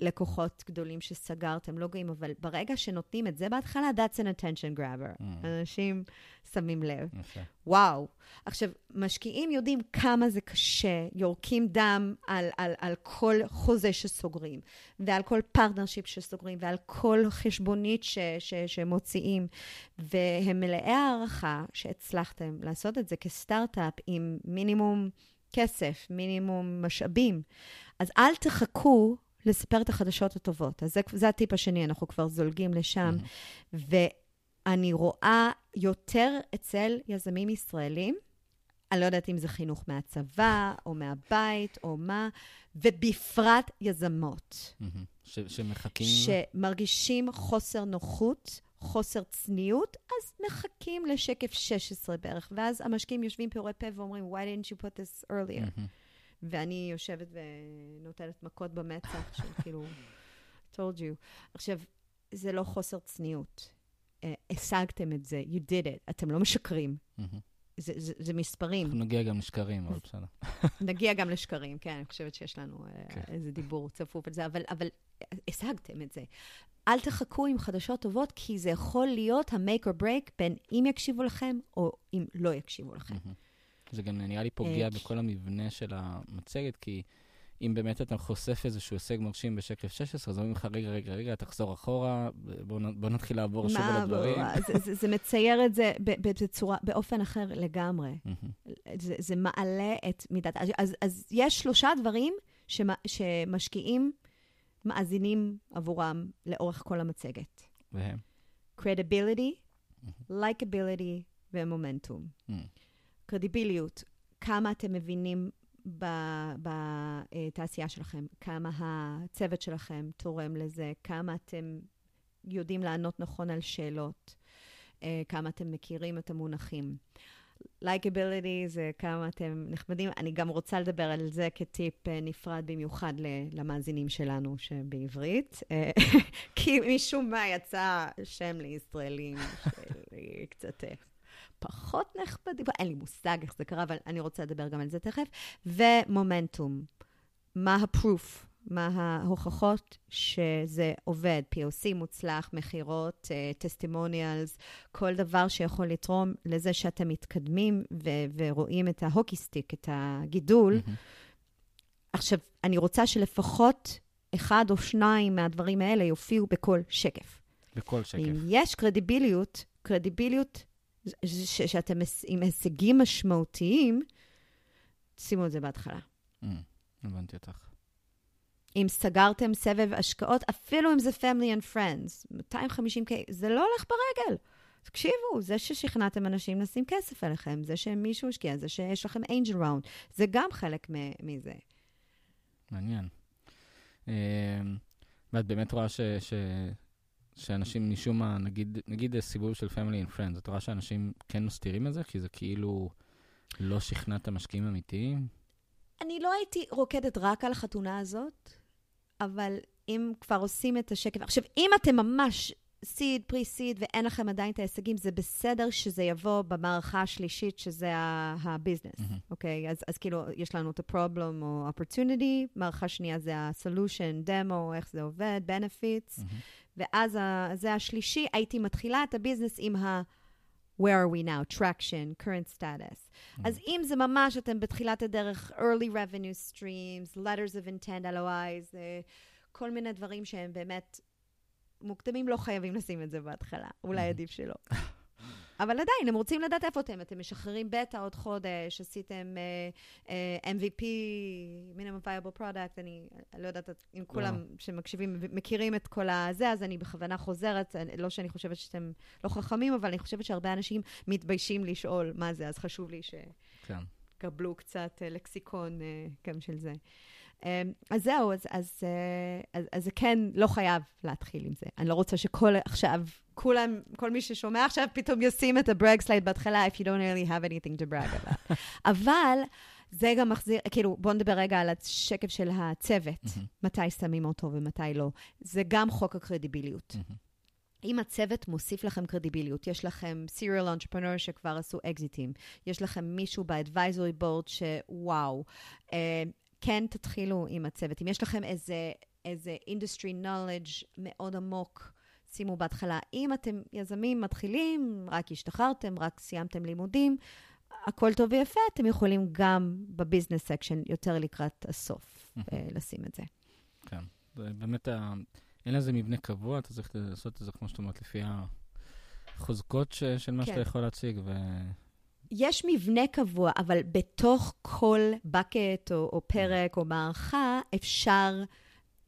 [SPEAKER 2] לקוחות גדולים שסגרתם, לוגואים, אבל ברגע שנותנים את זה בהתחלה, that's an attention grabber. Mm. אנשים שמים לב. יפה. וואו. עכשיו, משקיעים יודעים כמה זה קשה, יורקים דם על, על, על כל חוזה שסוגרים, ועל כל partnership שסוגרים, ועל כל חשבונית ש, ש, שמוציאים, והם מלאי הערכה שהצלחתם לעשות את זה כסטארט-אפ עם מינימום כסף, מינימום משאבים. אז אל תחכו לספר את החדשות הטובות. אז זה, זה הטיפ השני, אנחנו כבר זולגים לשם. Mm-hmm. ואני רואה יותר אצל יזמים ישראלים, אני לא יודעת אם זה חינוך מהצבא, או מהבית, או מה, ובפרט יזמות.
[SPEAKER 1] Mm-hmm. ש- שמחכים...
[SPEAKER 2] שמרגישים חוסר נוחות, חוסר צניעות, אז מחכים לשקף 16 בערך. ואז המשקיעים יושבים פעורי פה ואומרים, why didn't you put this earlier? Mm-hmm. ואני יושבת ונותנת מכות במצח של כאילו, told you. עכשיו, זה לא חוסר צניעות. Uh, השגתם את זה, you did it, אתם לא משקרים. Mm-hmm. זה, זה, זה מספרים.
[SPEAKER 1] אנחנו נגיע גם לשקרים, אבל בסדר.
[SPEAKER 2] נגיע גם לשקרים, כן, אני חושבת שיש לנו uh, כן. איזה דיבור צפוף על זה, אבל, אבל השגתם את זה. אל תחכו עם חדשות טובות, כי זה יכול להיות ה-make or break בין אם יקשיבו לכם או אם לא יקשיבו לכם.
[SPEAKER 1] זה גם נראה לי פוגע אה, בכל המבנה של המצגת, כי אם באמת אתה חושף איזשהו הישג מרשים בשקף 16, אז אומרים לך, רגע, רגע, רגע, תחזור אחורה, בוא, בוא נתחיל לעבור שוב על הדברים.
[SPEAKER 2] זה, זה, זה מצייר את זה בצורה, באופן אחר לגמרי. זה, זה מעלה את מידת... אז, אז יש שלושה דברים שמשקיעים מאזינים עבורם לאורך כל המצגת.
[SPEAKER 1] והם?
[SPEAKER 2] credibility, likability ומומנטום. קרדיביליות, כמה אתם מבינים בתעשייה שלכם, כמה הצוות שלכם תורם לזה, כמה אתם יודעים לענות נכון על שאלות, אה, כמה אתם מכירים את המונחים. לייקביליטי זה כמה אתם נחמדים. אני גם רוצה לדבר על זה כטיפ אה, נפרד במיוחד למאזינים שלנו שבעברית, אה, כי משום מה יצא שם לישראלים קצת פחות נחמדים, אין לי מושג איך זה קרה, אבל אני רוצה לדבר גם על זה תכף. ומומנטום, מה ה-proof, מה ההוכחות שזה עובד, POC מוצלח, מכירות, testimonials, uh, כל דבר שיכול לתרום לזה שאתם מתקדמים ו- ורואים את ה-hockey stick, את הגידול. Mm-hmm. עכשיו, אני רוצה שלפחות אחד או שניים מהדברים האלה יופיעו בכל שקף.
[SPEAKER 1] בכל שקף.
[SPEAKER 2] אם יש קרדיביליות, קרדיביליות ש- שאתם עם הישגים משמעותיים, שימו את זה בהתחלה.
[SPEAKER 1] Mm, הבנתי אותך.
[SPEAKER 2] אם סגרתם סבב השקעות, אפילו אם זה family and friends, 250 k, זה לא הולך ברגל. תקשיבו, זה ששכנעתם אנשים לשים כסף עליכם, זה שמישהו השקיע, זה שיש לכם angel round, זה גם חלק מזה.
[SPEAKER 1] מעניין. אמ, ואת באמת רואה ש, ש, שאנשים משום מה, נגיד, נגיד סיבוב של family and friends, את רואה שאנשים כן מסתירים את זה? כי זה כאילו לא שכנעת משקיעים אמיתיים?
[SPEAKER 2] אני לא הייתי רוקדת רק על החתונה הזאת, אבל אם כבר עושים את השקף... עכשיו, אם אתם ממש סיד, פרי סיד, ואין לכם עדיין את ההישגים, זה בסדר שזה יבוא במערכה השלישית, שזה הביזנס, אוקיי? Mm-hmm. Okay? אז, אז כאילו, יש לנו את ה-problem או opportunity, מערכה שנייה זה ה-solution, demo, איך זה עובד, benefits, mm-hmm. ואז ה, זה השלישי, הייתי מתחילה את הביזנס עם ה... where are we now, traction, current status. Mm. אז אם זה ממש, אתם בתחילת הדרך, early revenue streams, letters of intent, LOIs, uh, כל מיני דברים שהם באמת מוקדמים, לא חייבים לשים את זה בהתחלה. אולי mm-hmm. עדיף שלא. אבל עדיין, הם רוצים לדעת איפה אתם. אתם משחררים בטא עוד חודש, עשיתם uh, uh, MVP, minimum viable product, אני לא יודעת אם כולם לא. שמקשיבים מכירים את כל הזה, אז אני בכוונה חוזרת, לא שאני חושבת שאתם לא חכמים, אבל אני חושבת שהרבה אנשים מתביישים לשאול מה זה, אז חשוב לי שתקבלו כן. קצת uh, לקסיקון uh, גם של זה. Um, אז זהו, אז, אז, אז, אז זה כן לא חייב להתחיל עם זה. אני לא רוצה שכל עכשיו כולם, כל מי ששומע עכשיו, פתאום ישים את הברג סלייד בהתחלה, if you don't really have anything to brag about. אבל זה גם מחזיר, כאילו, בואו נדבר רגע על השקף של הצוות, mm-hmm. מתי שמים אותו ומתי לא. זה גם חוק הקרדיביליות. Mm-hmm. אם הצוות מוסיף לכם קרדיביליות, יש לכם serial entrepreneur שכבר עשו אקזיטים, יש לכם מישהו ב-advisory board שוואו, אה, כן תתחילו עם הצוות. אם יש לכם איזה, איזה industry knowledge מאוד עמוק, שימו בהתחלה. אם אתם יזמים מתחילים, רק השתחררתם, רק סיימתם לימודים, הכל טוב ויפה, אתם יכולים גם ב-business section יותר לקראת הסוף אה, לשים את זה.
[SPEAKER 1] כן, באמת, אין לזה מבנה קבוע, אתה צריך לעשות את זה, כמו שאת אומרת, לפי החוזקות ש, של מה כן. שאתה יכול להציג. ו...
[SPEAKER 2] יש מבנה קבוע, אבל בתוך כל bucket או, או פרק או מערכה, אפשר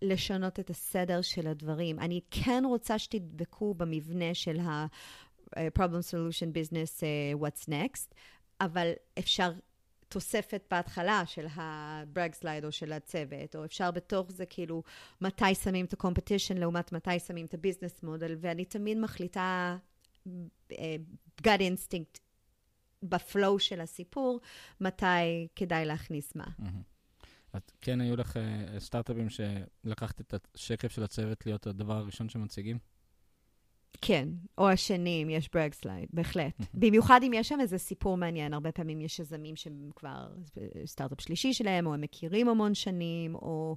[SPEAKER 2] לשנות את הסדר של הדברים. אני כן רוצה שתדבקו במבנה של ה-problem solution business uh, what's next, אבל אפשר תוספת בהתחלה של הברג סלייד או של הצוות, או אפשר בתוך זה כאילו מתי שמים את ה-competition לעומת מתי שמים את ה-business model, ואני תמיד מחליטה uh, gut instinct ב-flow של הסיפור, מתי כדאי להכניס מה.
[SPEAKER 1] אז כן היו לך uh, סטארט-אפים שלקחת את השקף של הצוות להיות הדבר הראשון שמציגים?
[SPEAKER 2] כן, או השני, אם יש brag slide, בהחלט. במיוחד אם יש שם איזה סיפור מעניין, הרבה פעמים יש יזמים שהם כבר סטארט-אפ שלישי שלהם, או הם מכירים המון שנים, או אה,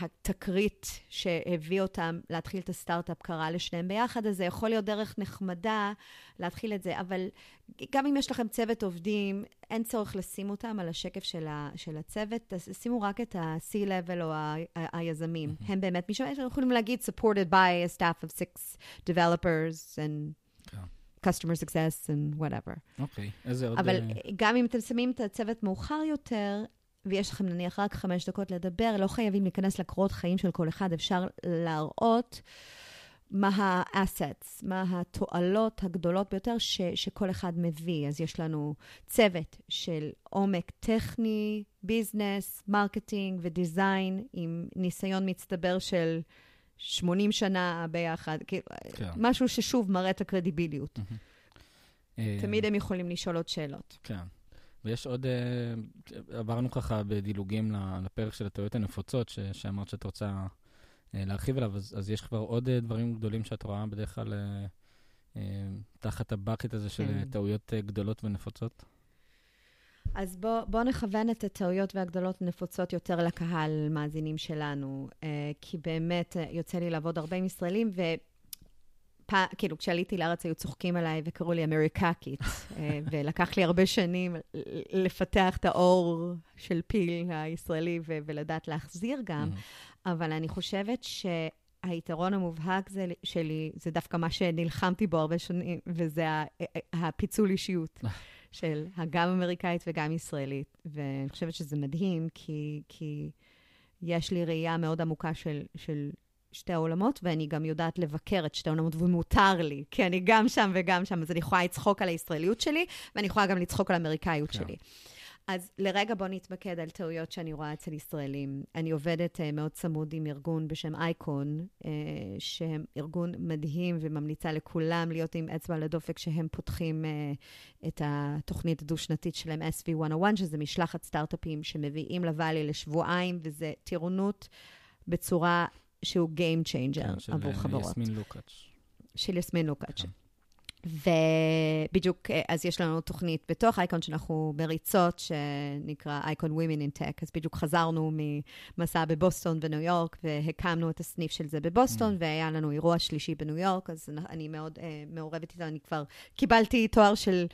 [SPEAKER 2] התקרית שהביא אותם להתחיל את הסטארט-אפ קרה לשניהם ביחד, אז זה יכול להיות דרך נחמדה להתחיל את זה, אבל גם אם יש לכם צוות עובדים, אין צורך לשים אותם על השקף של, ה, של הצוות, שימו רק את ה-C-Level או ה- ה- היזמים. Mm-hmm. הם באמת מישהו, אנחנו יכולים להגיד, supported by a staff of six developers and... Yeah. customer success and whatever.
[SPEAKER 1] אוקיי, okay. איזה עוד...
[SPEAKER 2] אבל גם אם אתם שמים את הצוות מאוחר יותר, ויש לכם נניח רק חמש דקות לדבר, לא חייבים להיכנס לקורות חיים של כל אחד, אפשר להראות מה ה-assets, מה התועלות הגדולות ביותר ש, שכל אחד מביא. אז יש לנו צוות של עומק טכני, ביזנס, מרקטינג ודיזיין, עם ניסיון מצטבר של 80 שנה ביחד, כאילו, כן. משהו ששוב מראה את הקרדיביליות. תמיד הם יכולים לשאול עוד שאלות.
[SPEAKER 1] כן. ויש עוד, uh, עברנו ככה בדילוגים לפרק של הטעויות הנפוצות, ש, שאמרת שאת רוצה uh, להרחיב עליו, אז, אז יש כבר עוד uh, דברים גדולים שאת רואה בדרך כלל תחת הבקט הזה של כן. טעויות גדולות ונפוצות?
[SPEAKER 2] אז בואו בוא נכוון את הטעויות והגדולות הנפוצות יותר לקהל מאזינים שלנו, כי באמת יוצא לי לעבוד הרבה עם ישראלים, ו... פ... כאילו, כשעליתי לארץ היו צוחקים עליי וקראו לי אמריקקית, אה, ולקח לי הרבה שנים לפתח את האור של פיל הישראלי ו- ולדעת להחזיר גם, אבל אני חושבת שהיתרון המובהק זה, שלי, זה דווקא מה שנלחמתי בו הרבה שנים, וזה הפיצול אישיות. של הגם אמריקאית וגם ישראלית. ואני חושבת שזה מדהים, כי, כי יש לי ראייה מאוד עמוקה של, של שתי העולמות, ואני גם יודעת לבקר את שתי העולמות, ומותר לי, כי אני גם שם וגם שם, אז אני יכולה לצחוק על הישראליות שלי, ואני יכולה גם לצחוק על האמריקאיות כן. שלי. אז לרגע בואו נתמקד על טעויות שאני רואה אצל ישראלים. אני עובדת uh, מאוד צמוד עם ארגון בשם אייקון, uh, שהם ארגון מדהים וממליצה לכולם להיות עם אצבע על הדופק שהם פותחים uh, את התוכנית הדו-שנתית שלהם, SV101, שזה משלחת סטארט-אפים שמביאים לוואלי לשבועיים, וזה טירונות בצורה שהוא Game Changer כן, עבור חברות.
[SPEAKER 1] של יסמין לוקאץ'.
[SPEAKER 2] של יסמין לוקאץ'. כן. ובדיוק, אה, אז יש לנו תוכנית בתוך אייקון שאנחנו מריצות, שנקרא אייקון Women in Tech. אז בדיוק חזרנו ממסע בבוסטון וניו יורק, והקמנו את הסניף של זה בבוסטון, mm. והיה לנו אירוע שלישי בניו יורק, אז אני מאוד uh, מעורבת איתו, אני כבר קיבלתי תואר של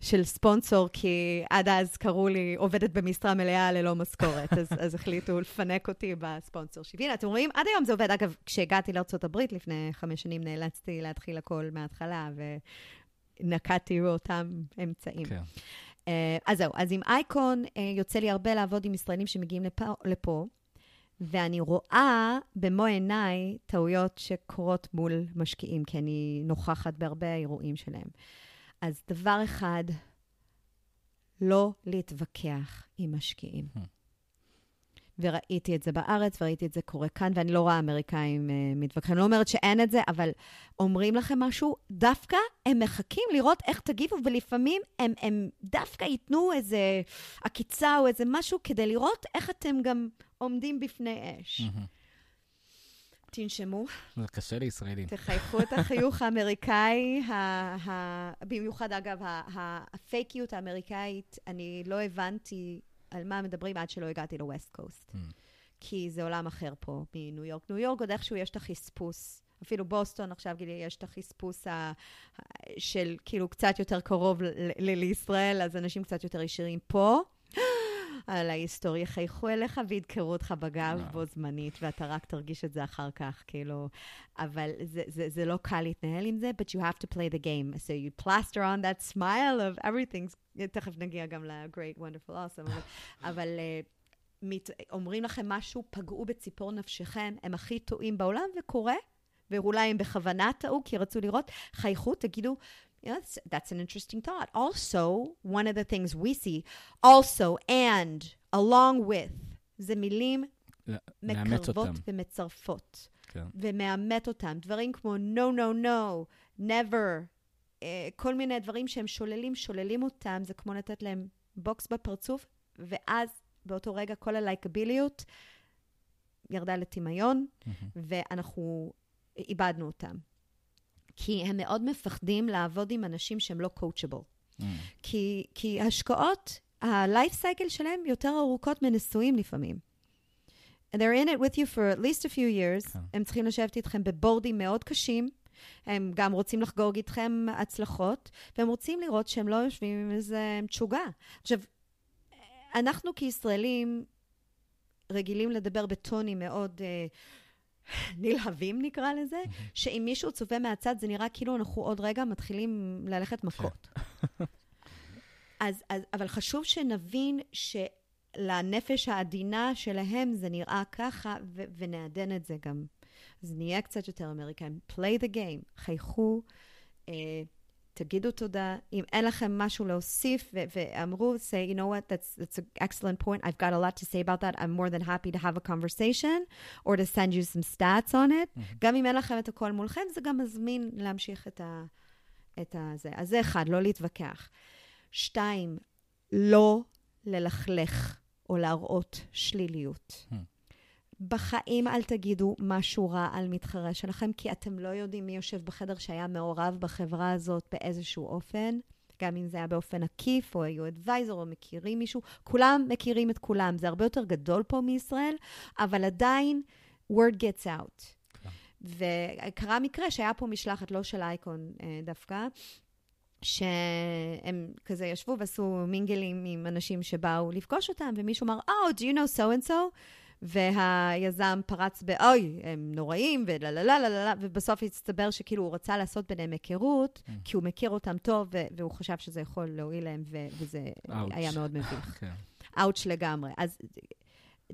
[SPEAKER 2] של ספונסור, כי עד אז קראו לי עובדת במשרה מלאה ללא משכורת, אז, אז החליטו לפנק אותי בספונסור שלי. והנה, אתם רואים, עד היום זה עובד. אגב, כשהגעתי לארה"ב לפני חמש שנים, נאלצתי להתחיל הכל מההתחלה, ונקטתי באותם אמצעים. כן. Uh, אז זהו, אז עם אייקון uh, יוצא לי הרבה לעבוד עם ישראלים שמגיעים לפה, לפה ואני רואה במו עיניי טעויות שקורות מול משקיעים, כי אני נוכחת בהרבה אירועים שלהם. אז דבר אחד, לא להתווכח עם משקיעים. Hmm. וראיתי את זה בארץ, וראיתי את זה קורה כאן, ואני לא רואה אמריקאים uh, מתווכחים. אני לא אומרת שאין את זה, אבל אומרים לכם משהו, דווקא הם מחכים לראות איך תגיבו, ולפעמים הם, הם דווקא ייתנו איזה עקיצה או איזה משהו כדי לראות איך אתם גם עומדים בפני אש. Mm-hmm. תנשמו,
[SPEAKER 1] זה קשה לישראלים.
[SPEAKER 2] תחייכו את החיוך האמריקאי, ה- ה- במיוחד, אגב, הפייקיות האמריקאית, אני לא הבנתי על מה מדברים עד שלא הגעתי לווסט קוסט.
[SPEAKER 1] Mm.
[SPEAKER 2] כי זה עולם אחר פה מניו יורק. ניו יורק עוד איכשהו יש את החספוס. אפילו בוסטון עכשיו, גילי, יש את החספוס ה... של כאילו קצת יותר קרוב לישראל, אז אנשים קצת יותר ישירים פה. על ההיסטוריה, יחייכו אליך וידקרו אותך בגב. בו זמנית, ואתה רק תרגיש את זה אחר כך, כאילו. אבל זה, זה, זה לא קל להתנהל עם זה, but you have to play the game. So you plaster on that smile of everything. תכף נגיע גם ל-great, wonderful, awesome. אבל, אבל uh, מת, אומרים לכם משהו, פגעו בציפור נפשכם, הם הכי טועים בעולם, וקורה, ואולי הם בכוונה טעו, כי רצו לראות, חייכו, תגידו, you know, that's, that's an interesting thought. Also, one of the things we see, also, and, along with, זה מילים מקרבות. ומצרפות,
[SPEAKER 1] כן.
[SPEAKER 2] ומאמת אותם. דברים כמו no, no, no, never, uh, כל מיני דברים שהם שוללים, שוללים אותם, זה כמו לתת להם בוקס בפרצוף, ואז באותו רגע כל הלייקביליות ירדה לטמיון, ואנחנו איבדנו אותם. כי הם מאוד מפחדים לעבוד עם אנשים שהם לא קואוצ'בל.
[SPEAKER 1] Mm.
[SPEAKER 2] כי, כי השקעות, ה-life cycle שלהם יותר ארוכות מנשואים לפעמים. And they're in it with you for at least a few years.
[SPEAKER 1] כן.
[SPEAKER 2] הם צריכים לשבת איתכם בבורדים מאוד קשים. הם גם רוצים לחגוג איתכם הצלחות, והם רוצים לראות שהם לא יושבים עם איזה משוגע. עכשיו, אנחנו כישראלים רגילים לדבר בטונים מאוד אה, נלהבים, נקרא לזה, שאם מישהו צופה מהצד, זה נראה כאילו אנחנו עוד רגע מתחילים ללכת מכות. אז, אז, אבל חשוב שנבין שלנפש העדינה שלהם זה נראה ככה, ו- ונעדן את זה גם. אז נהיה קצת יותר אמריקאים. play the game, חייכו, אה, תגידו תודה. אם אין לכם משהו להוסיף, ו- ואמרו, say, you know what, that's, that's an excellent point. I've got a lot to say about that. I'm more than happy to have a conversation, or to send you some stats on it. גם אם אין לכם את הכל מולכם, זה גם מזמין להמשיך את ה... את. זה. אז זה אחד, לא להתווכח. שתיים, לא ללכלך או להראות שליליות.
[SPEAKER 1] Hmm.
[SPEAKER 2] בחיים אל תגידו משהו רע על מתחרה שלכם, כי אתם לא יודעים מי יושב בחדר שהיה מעורב בחברה הזאת באיזשהו אופן, גם אם זה היה באופן עקיף, או היו אדוויזר, או מכירים מישהו. כולם מכירים את כולם. זה הרבה יותר גדול פה מישראל, אבל עדיין, word gets out. וקרה מקרה שהיה פה משלחת, לא של אייקון אה, דווקא, שהם כזה ישבו ועשו מינגלים עם אנשים שבאו לפגוש אותם, ומישהו אמר, Oh, do you know so and so? והיזם פרץ ב, אוי, הם נוראים, וללה לה לה לה לה, ובסוף הצטבר שכאילו הוא רצה לעשות ביניהם היכרות,
[SPEAKER 1] Mm.
[SPEAKER 2] כי הוא מכיר אותם טוב, ו- והוא חשב שזה יכול להועיל להם, ו- וזה
[SPEAKER 1] אאוץ'.
[SPEAKER 2] היה מאוד מביך.
[SPEAKER 1] כן.
[SPEAKER 2] אאוץ' לגמרי. אז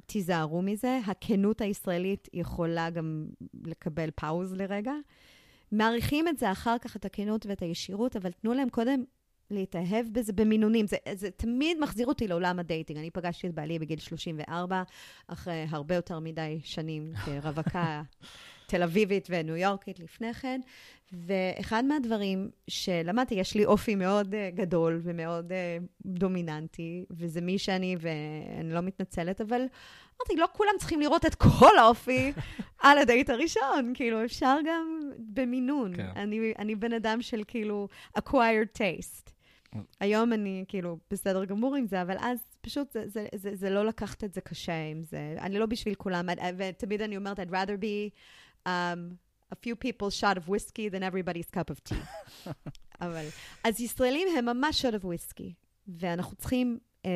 [SPEAKER 2] תיזהרו מזה. הכנות הישראלית יכולה גם לקבל pause לרגע. מעריכים את זה אחר כך, את הכנות ואת הישירות, אבל תנו להם קודם להתאהב בזה במינונים. זה, זה תמיד מחזיר אותי לעולם ה-dating. אני פגשתי את בעלי בגיל 34, אחרי הרבה יותר מדי שנים כרווקה תל אביבית וניו יורקית לפני כן, ואחד מהדברים שלמדתי, יש לי אופי מאוד uh, גדול ומאוד uh, דומיננטי, וזה מי שאני, ואני לא מתנצלת, אבל אמרתי, לא כולם צריכים לראות את כל האופי על הדייט הראשון, כאילו, אפשר גם במינון.
[SPEAKER 1] כן.
[SPEAKER 2] אני, אני בן אדם של כאילו acquired taste. היום אני כאילו בסדר גמור עם זה, אבל אז פשוט זה, זה, זה, זה לא לקחת את זה קשה עם זה. אני לא בשביל כולם, ותמיד אני אומרת, I'd rather be um, a few people's shot of whiskey than everybody's cup of tea. אבל, אז ישראלים הם ממש shot of whiskey, ואנחנו צריכים um,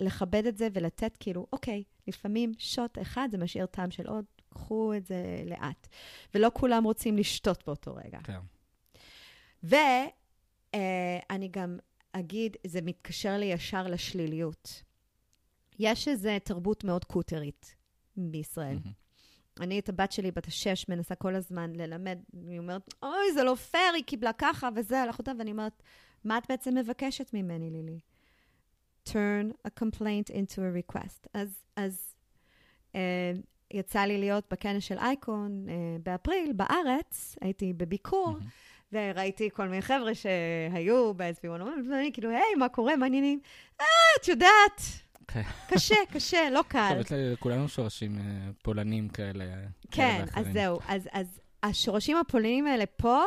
[SPEAKER 2] לכבד את זה ולתת כאילו, אוקיי, לפעמים שוט אחד זה משאיר טעם של עוד, קחו את זה לאט. ולא כולם רוצים לשתות באותו רגע.
[SPEAKER 1] כן.
[SPEAKER 2] ואני גם אגיד, זה מתקשר לי ישר לשליליות. יש איזו תרבות מאוד קוטרית בישראל.
[SPEAKER 1] מהמם.
[SPEAKER 2] אני את הבת שלי, בת השש, מנסה כל הזמן ללמד, היא אומרת, אוי, זה לא פייר, היא קיבלה ככה וזה, הלך אותה, ואני אומרת, מה את בעצם מבקשת ממני, לילי? turn a complaint into a request. אז, אז אה, יצא לי להיות בכנס של אייקון אה, באפריל, בארץ, הייתי בביקור,
[SPEAKER 1] מהמם.
[SPEAKER 2] וראיתי כל מיני חבר'ה שהיו ב-SB1, ואני כאילו, היי, מה קורה, מה העניינים? אה, את יודעת,
[SPEAKER 1] כן.
[SPEAKER 2] קשה, קשה, לא קל.
[SPEAKER 1] טוב, לכולנו שורשים אה, פולנים כאלה.
[SPEAKER 2] כן, אז זהו. אז, השורשים הפולנים האלה פה,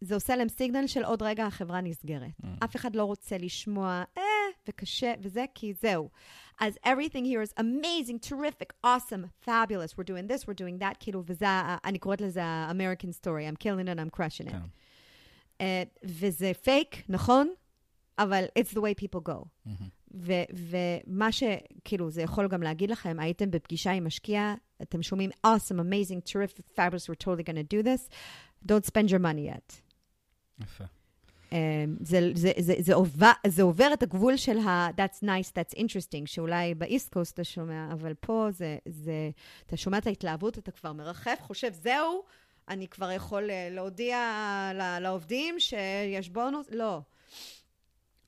[SPEAKER 2] זה עושה להם סיגנל של עוד רגע החברה נסגרת. Mm. אף אחד לא רוצה לשמוע, אה, וקשה, וזה, כי זהו. אז everything here is amazing, terrific, awesome, fabulous, we're doing this, we're doing that, כאילו, וזה, אני קוראת לזה ה-American story, I'm killing it, I'm crushing it. Uh, וזה פייק, נכון? אבל it's the way people go. Mm-hmm. ומה שכאילו, זה יכול גם להגיד לכם, הייתם בפגישה עם משקיע, אתם שומעים awesome, amazing, terrific, fabulous, we're totally to do this, don't spend your money yet.
[SPEAKER 1] יפה.
[SPEAKER 2] Um, זה, זה, זה, זה, עובר, זה עובר את הגבול של ה- that's nice, that's interesting, שאולי באיסט קוסט אתה שומע, אבל פה זה, זה, אתה שומע את ההתלהבות, אתה כבר מרחף, חושב, זהו, אני כבר יכול אה, להודיע לעובדים שיש בונוס, לא.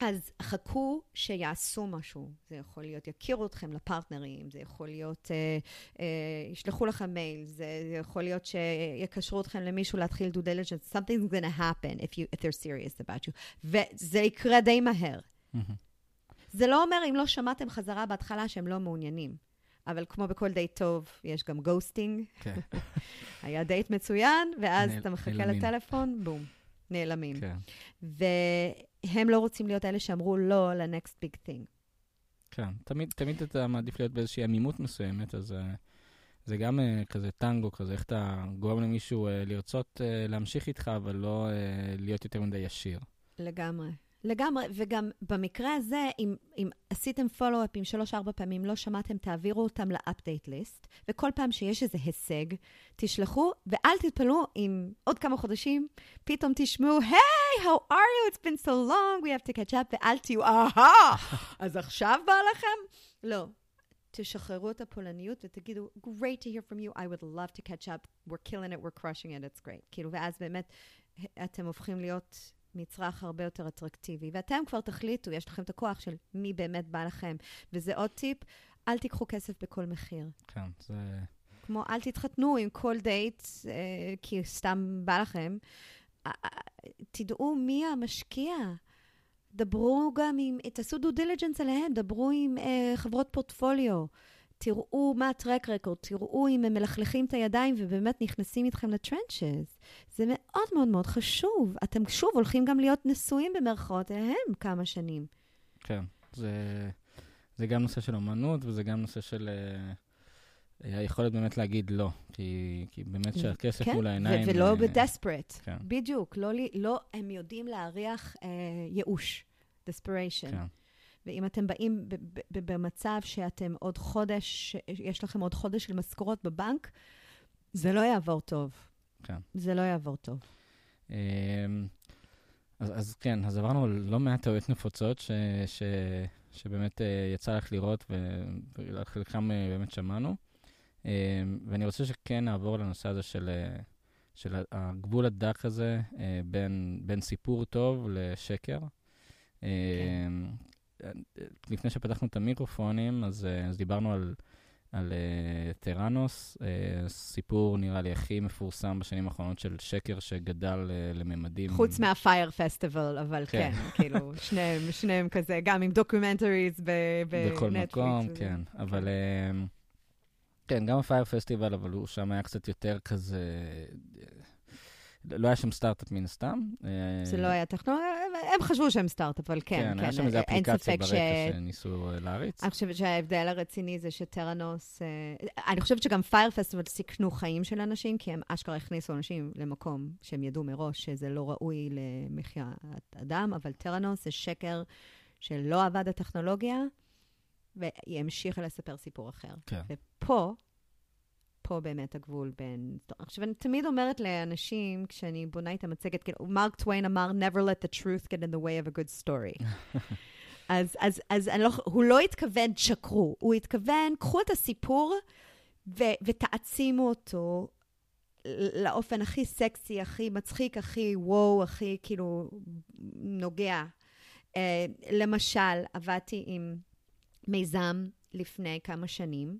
[SPEAKER 2] אז חכו שיעשו משהו. זה יכול להיות, יכירו אתכם לפרטנרים, זה יכול להיות, אה, אה, ישלחו לכם מייל, זה, זה יכול להיות שיקשרו אתכם למישהו להתחיל due diligence. Something's going to happen if, you, if they're serious about you. וזה יקרה די מהר. Mm-hmm. זה לא אומר, אם לא שמעתם חזרה בהתחלה, שהם לא מעוניינים. אבל כמו בכל דייט טוב, יש גם ghosting. כן. היה דייט מצוין, ואז נעל, אתה מחכה לטלפון, בום, נעלמים. כן. והם לא רוצים להיות אלה שאמרו לא ל-next big thing.
[SPEAKER 1] כן, תמיד, תמיד אתה מעדיף להיות באיזושהי עמימות מסוימת, אז uh, זה גם uh, כזה טנגו כזה, איך אתה גורם למישהו uh, לרצות uh, להמשיך איתך, אבל לא uh, להיות יותר מדי ישיר.
[SPEAKER 2] לגמרי. לגמרי, וגם במקרה הזה, אם, אם עשיתם פולו-אפים שלוש-ארבע פעמים, לא שמעתם, תעבירו אותם לאפדייט ליסט, וכל פעם שיש איזה הישג, תשלחו, ואל תתפלאו אם עוד כמה חודשים פתאום תשמעו, היי, hey, how are you? It's been so long, we have to catch up, ואל תהיו, אהה, אז עכשיו בא לכם? לא. תשחררו את הפולניות ותגידו, great to hear from you, I would love to catch up, we're killing it, we're crushing it, it's great. כאילו, ואז באמת אתם הופכים להיות... מצרך הרבה יותר אטרקטיבי. ואתם כבר תחליטו, יש לכם את הכוח של מי באמת בא לכם. וזה עוד טיפ, אל תיקחו כסף בכל מחיר.
[SPEAKER 1] כן, זה...
[SPEAKER 2] כמו, אל תתחתנו עם כל דייט, אה, כי סתם בא לכם. אה, אה, תדעו מי המשקיע. דברו גם עם, תעשו due diligence עליהם, דברו עם אה, חברות פורטפוליו. תראו מה ה track record, תראו אם הם מלכלכים את הידיים ובאמת נכנסים איתכם ל trenches. זה מאוד מאוד מאוד חשוב. אתם שוב הולכים גם להיות נשואים במרכאות אליהם כמה שנים.
[SPEAKER 1] כן, זה, זה גם נושא של אמנות וזה גם נושא של uh, היכולת באמת להגיד לא. כי, כי באמת שהכסף כן, מול העיניים...
[SPEAKER 2] ולא בדספרט. כן. בדיוק, לא, לא, הם יודעים להריח uh, ייאוש, desperation. כן. ואם אתם באים במצב שאתם עוד חודש, יש לכם עוד חודש של משכורות בבנק, זה לא יעבור טוב. כן. זה לא יעבור טוב. אמ,
[SPEAKER 1] אז, אז כן, אז עברנו לא מעט טעויות נפוצות ש, ש, שבאמת אה, יצא לך לראות, וחלקם אה, באמת שמענו. אמ, ואני רוצה שכן נעבור לנושא הזה של, אה, של הגבול הדק הזה בין, בין סיפור טוב לשקר. כן. לפני שפתחנו את המיקרופונים, אז, אה, אז דיברנו על, על uh, טראנוס, uh, סיפור נראה לי הכי מפורסם בשנים האחרונות של שקר שגדל uh, לממדים.
[SPEAKER 2] חוץ מה Fyre Festival, אבל כן, כן כאילו, שניהם, שניהם כזה, גם עם documentaries בנטפליקס.
[SPEAKER 1] בכל מקום, וזה. כן, אבל... כן. כן, גם ה Fyre Festival, אבל הוא שם היה קצת יותר כזה... לא היה שם סטארט-אפ מן הסתם.
[SPEAKER 2] זה לא היה טכנולוגיה, הם חשבו שהם סטארט-אפ, אבל כן, כן.
[SPEAKER 1] כן, היה שם איזו אפליקציה ברקע ש... שניסו אה, להריץ.
[SPEAKER 2] אני חושבת שההבדל הרציני זה ש Theranos, אה, אני חושבת שגם Fyre Festival סיכנו חיים של אנשים, כי הם אשכרה הכניסו אנשים למקום שהם ידעו מראש שזה לא ראוי למחיית אדם, אבל Theranos זה שקר שלא עבד הטכנולוגיה, והיא המשיכה לספר סיפור אחר. כן. ופה, פה באמת הגבול בין... עכשיו, אני תמיד אומרת לאנשים, כשאני בונה את המצגת, כאילו, מרק טוויין אמר, never let the truth get in the way of a good story. אז, אז, אז לא, הוא לא התכוון, שקרו, הוא התכוון, קחו את הסיפור ו, ותעצימו אותו לאופן הכי סקסי, הכי מצחיק, הכי וואו, הכי כאילו נוגע. Uh, למשל, עבדתי עם מיזם לפני כמה שנים,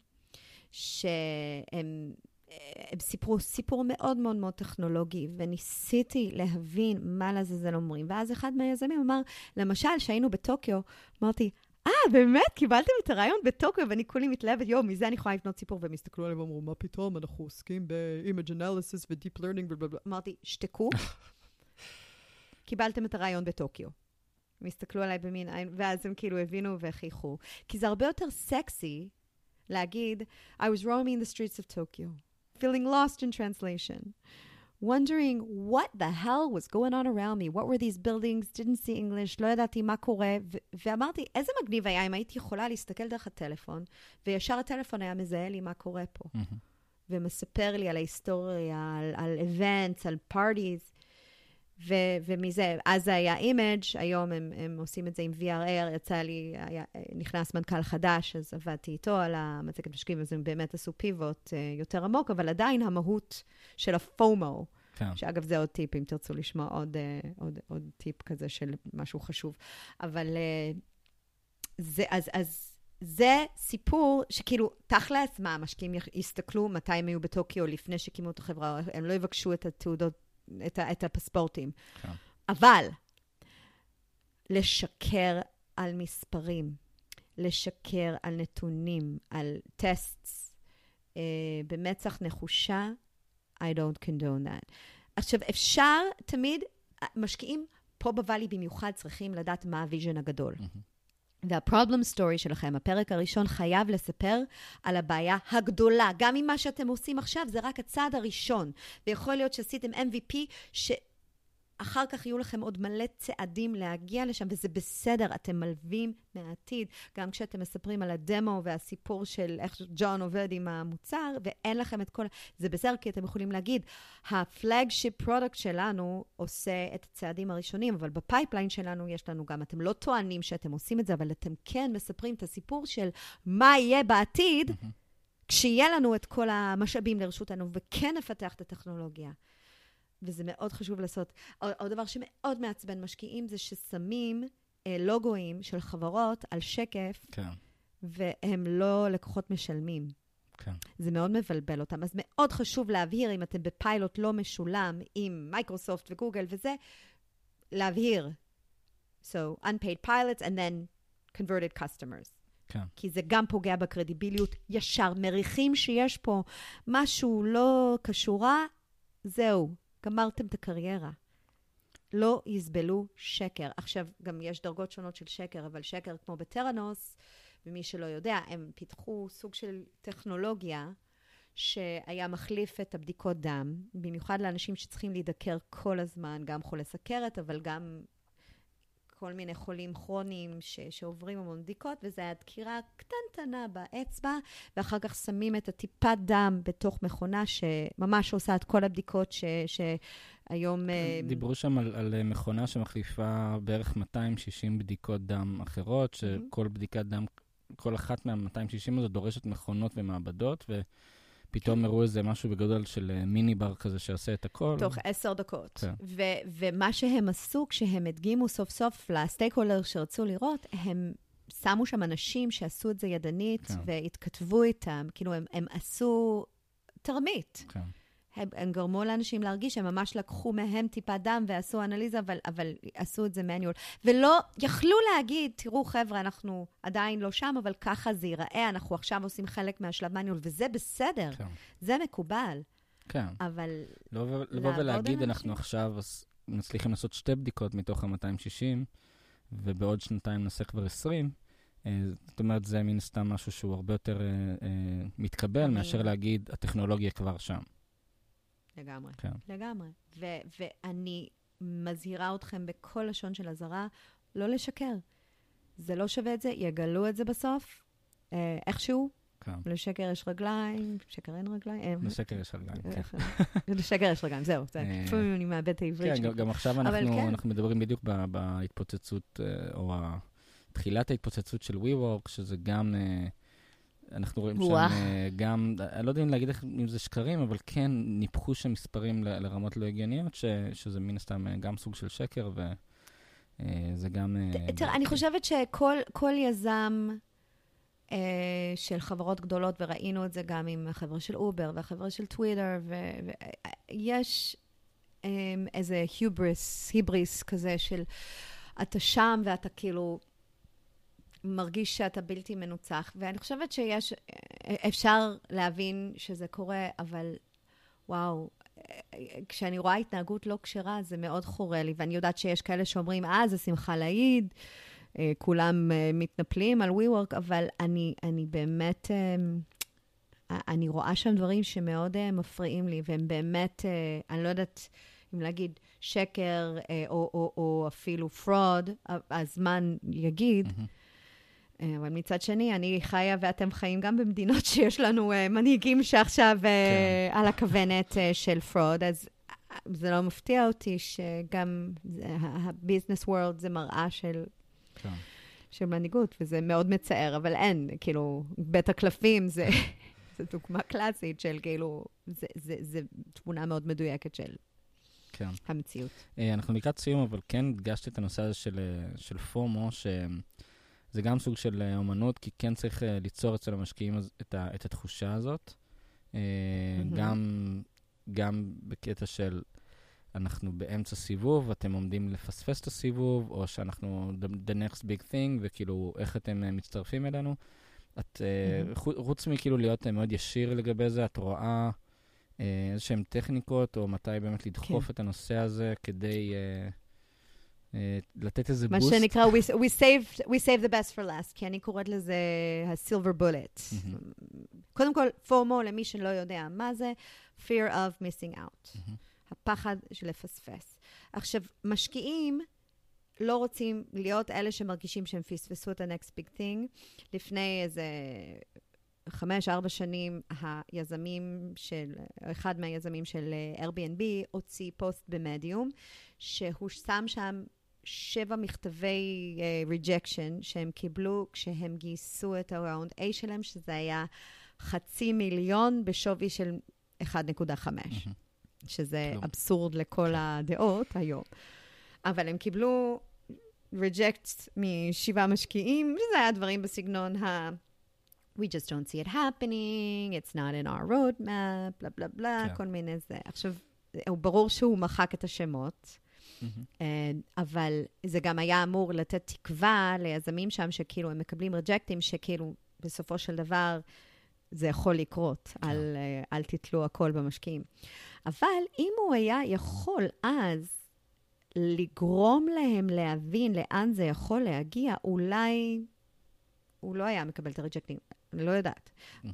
[SPEAKER 2] שהם הם סיפרו סיפור מאוד מאוד מאוד טכנולוגי, וניסיתי להבין מה לעזאזל אומרים. ואז אחד מהיזמים אמר, למשל, כשהיינו בטוקיו, אמרתי, אה, באמת? קיבלתם את הרעיון בטוקיו, ואני כולי מתלהבת, יואו, מזה אני יכולה לבנות סיפור, והם הסתכלו עליהם ואמרו, מה פתאום, אנחנו עוסקים ב-image analysis ו-deep learning ובלה אמרתי, שתקו. קיבלתם את הרעיון בטוקיו. הם הסתכלו עליי במין עין, ואז הם כאילו הבינו והכיחו. כי זה הרבה יותר סקסי להגיד, I was roaming the streets of Tokyo, feeling lost in translation. wondering what the hell was going on around me. What were these buildings? Didn't see English, לא ידעתי מה קורה. ו- ואמרתי, איזה מגניב היה אם הייתי יכולה להסתכל דרך הטלפון, וישר הטלפון היה מזהה לי מה קורה פה.
[SPEAKER 1] מהמם.
[SPEAKER 2] ומספר לי על ההיסטוריה, על, על events, על parties. ו- ומזה, אז זה היה image, היום הם, הם עושים את זה עם VRR, יצא לי, היה, נכנס מנכ"ל חדש, אז עבדתי איתו על המצגת משקיעים, אז הם באמת עשו פיבוט uh, יותר עמוק, אבל עדיין המהות של הפומו,
[SPEAKER 1] כן.
[SPEAKER 2] שאגב, זה עוד טיפ, אם תרצו לשמוע עוד, uh, עוד, עוד טיפ כזה של משהו חשוב. אבל uh, זה, אז, אז זה סיפור שכאילו, תכלס, מה, המשקיעים יסתכלו מתי הם היו בטוקיו לפני שהקימו את החברה, הם לא יבקשו את התעודות, את, ה, את הפספורטים.
[SPEAKER 1] כן.
[SPEAKER 2] אבל לשקר על מספרים, לשקר על נתונים, על טסטס, אה, במצח נחושה, I don't condone that. עכשיו, אפשר תמיד, משקיעים פה ב Valley במיוחד צריכים לדעת מה ה vision הגדול. וה problem story שלכם, הפרק הראשון חייב לספר על הבעיה הגדולה. גם אם מה שאתם עושים עכשיו זה רק הצעד הראשון. ויכול להיות שעשיתם MVP, שאחר כך יהיו לכם עוד מלא צעדים להגיע לשם, וזה בסדר, אתם לווים מהעתיד. גם כשאתם מספרים על הדמו והסיפור של איך ג'ון עובד עם המוצר, ואין לכם את כל... זה בסדר, כי אתם יכולים להגיד, ה flagship product שלנו עושה את הצעדים הראשונים, אבל ב pipeline שלנו יש לנו גם, אתם לא טוענים שאתם עושים את זה, אבל אתם כן מספרים את הסיפור של מה יהיה בעתיד, כשיהיה לנו את כל המשאבים לרשותנו, וכן נפתח את הטכנולוגיה. וזה מאוד חשוב לעשות. עוד, דבר שמאוד מעצבן משקיעים זה ששמים אה, לוגויים של חברות על שקף,
[SPEAKER 1] כן,
[SPEAKER 2] והם לא לקוחות משלמים.
[SPEAKER 1] כן.
[SPEAKER 2] זה מאוד מבלבל אותם. אז מאוד חשוב להבהיר, אם אתם בפיילוט לא משולם עם מייקרוסופט וגוגל וזה, להבהיר. So, unpaid pilots and then converted customers.
[SPEAKER 1] כן.
[SPEAKER 2] כי זה גם פוגע בקרדיביליות. ישר מריחים שיש פה משהו לא כשורה, זהו, גמרתם את הקריירה. לא יסבלו שקר. עכשיו, גם יש דרגות שונות של שקר, אבל שקר כמו בטרנוס, ומי שלא יודע, הם פיתחו סוג של טכנולוגיה שהיה מחליף את הבדיקות דם, במיוחד לאנשים שצריכים להידקר כל הזמן, גם חולי סכרת, אבל גם כל מיני חולים כרוניים ש- שעוברים המון בדיקות, וזה היה דקירה קטנטנה באצבע, ואחר כך שמים את הטיפת דם בתוך מכונה שממש עושה את כל הבדיקות ש- שהיום... אה,
[SPEAKER 1] דיברו שם על, על מכונה שמחליפה בערך 260 בדיקות דם אחרות, שכל בדיקת דם, כל אחת מה-260 הזאת דורשת מכונות ומעבדות, ופתאום הראו איזה משהו בגודל של אה, מיני בר כזה שעושה את הכל.
[SPEAKER 2] תוך עשר דקות.
[SPEAKER 1] כן.
[SPEAKER 2] ו- ומה שהם עשו, כשהם הדגימו סוף סוף לסטייק הולדר שרצו לראות, הם שמו שם אנשים שעשו את זה ידנית,
[SPEAKER 1] כן.
[SPEAKER 2] והתכתבו איתם, כאילו הם, הם עשו תרמית.
[SPEAKER 1] כן.
[SPEAKER 2] הם, הם גרמו לאנשים להרגיש שהם ממש לקחו מהם טיפת דם ועשו אנליזה, אבל, אבל עשו את זה מניול. ולא, יכלו להגיד, תראו, חבר'ה, אנחנו עדיין לא שם, אבל ככה זה ייראה, אנחנו עכשיו עושים חלק מהשלב מניול, וזה בסדר,
[SPEAKER 1] כן.
[SPEAKER 2] זה מקובל,
[SPEAKER 1] כן.
[SPEAKER 2] אבל
[SPEAKER 1] לבוא ו- לבוא
[SPEAKER 2] לעבוד על
[SPEAKER 1] ולהגיד,
[SPEAKER 2] אנשים.
[SPEAKER 1] אנחנו עכשיו מצליחים לעשות שתי בדיקות מתוך ה-260, ובעוד שנתיים נעשה כבר 20. אה, זאת אומרת, זה מן סתם משהו שהוא הרבה יותר אה, אה, מתקבל, מאשר להגיד, הטכנולוגיה כבר שם.
[SPEAKER 2] לגמרי.
[SPEAKER 1] כן.
[SPEAKER 2] לגמרי. ו- ואני מזהירה אתכם בכל לשון של אזהרה, לא לשקר. זה לא שווה את זה, יגלו את זה בסוף, אה, איכשהו.
[SPEAKER 1] כן.
[SPEAKER 2] לשקר יש רגליים, שקר אין רגליים. אה,
[SPEAKER 1] לשקר יש רגליים, כן.
[SPEAKER 2] איך- לשקר יש רגליים, זהו. זה-
[SPEAKER 1] אה,
[SPEAKER 2] לפעמים אני מאבד את העברית
[SPEAKER 1] כן,
[SPEAKER 2] שלי.
[SPEAKER 1] גם- גם עכשיו אנחנו,
[SPEAKER 2] כן.
[SPEAKER 1] אנחנו מדברים בדיוק בהתפוצצות, אה, או תחילת ההתפוצצות של WeWork, שזה גם, אה, אנחנו רואים
[SPEAKER 2] וואו.
[SPEAKER 1] שם אה, גם, אני לא יודע אם להגיד איך- אם זה שקרים, אבל כן ניפחו שם מספרים ל- לרמות לא הגיוניות, ש- שזה מן הסתם אה, גם סוג של שקר, וזה גם... אה,
[SPEAKER 2] תראה, אני חושבת שכל כל יזם של חברות גדולות, וראינו את זה גם עם החבר'ה של אובר והחבר'ה של טוויטר, ויש איזה היבריס, היבריס כזה של אתה שם ואתה כאילו... מרגיש שאתה בלתי מנוצח. ואני חושבת שיש, אפשר להבין שזה קורה, אבל וואו, כשאני רואה התנהגות לא כשרה, זה מאוד חורה לי. ואני יודעת שיש כאלה שאומרים, אה, זה שמחה לאיד, אה, כולם אה, מתנפלים על WeWork, אבל אני, אני באמת, אה, אני רואה שם דברים שמאוד מפריעים לי, והם באמת, אני לא יודעת אם להגיד שקר או, או, או אפילו fraud, הזמן יגיד. Mm-hmm. אבל מצד שני, אני חיה ואתם חיים גם במדינות שיש לנו uh, מנהיגים שעכשיו uh, כן. על הכוונת של fraud, אז זה לא מפתיע אותי שגם הביזנס וורלד זה מראה של, כן. של מנהיגות, וזה מאוד מצער, אבל אין, כאילו, בית הקלפים זה, זה דוגמה קלאסית של כאילו, זה, זה, זה תמונה מאוד מדויקת של כן. המציאות.
[SPEAKER 1] אנחנו לקראת סיום, אבל כן הדגשתי את הנושא הזה של, של פומו, ש... זה גם סוג של אה, אומנות, כי כן צריך אה, ליצור אצל המשקיעים את, ה, את התחושה הזאת. Mm-hmm. גם, גם בקטע של אנחנו באמצע סיבוב, אתם עומדים לפספס את הסיבוב, או שאנחנו the, the next big thing, וכאילו, איך אתם מצטרפים אלינו. את, mm-hmm. חוץ מכאילו להיות מאוד ישיר לגבי זה, את רואה איזשהן טכניקות, או מתי באמת לדחוף כן. את הנושא הזה כדי... Uh, לתת איזה
[SPEAKER 2] בוסט. מה שנקרא, we, we, save, we save the best for last, כי אני קוראת לזה ה-silver bullet. Mm-hmm. קודם כל, פורמו, למי שלא יודע מה זה, fear of missing out. Mm-hmm. הפחד של לפספס. עכשיו, משקיעים לא רוצים להיות אלה שמרגישים שהם פספסו את ה-next big thing. לפני איזה חמש, ארבע שנים, היזמים של, אחד מהיזמים של Airbnb הוציא פוסט במדיום, שהוא שם שם שבע מכתבי uh, rejection שהם קיבלו כשהם גייסו את ה-round A שלהם, שזה היה חצי מיליון בשווי של 1.5, mm-hmm. שזה כלום. אבסורד לכל כן. הדעות היום. אבל הם קיבלו reject משבעה משקיעים, וזה היה דברים בסגנון ה... We just don't see it happening, it's not in our roadmap, בלה בלה בלה, כל מיני זה. עכשיו, ברור שהוא מחק את השמות. Mm-hmm. אבל זה גם היה אמור לתת תקווה ליזמים שם, שכאילו הם מקבלים רג'קטים, שכאילו בסופו של דבר זה יכול לקרות, כן. אל, אה, אל תתלו הכל במשקיעים. אבל אם הוא היה יכול אז לגרום להם להבין לאן זה יכול להגיע, אולי הוא לא היה מקבל את הרג'קטים, אני לא יודעת. Mm-hmm.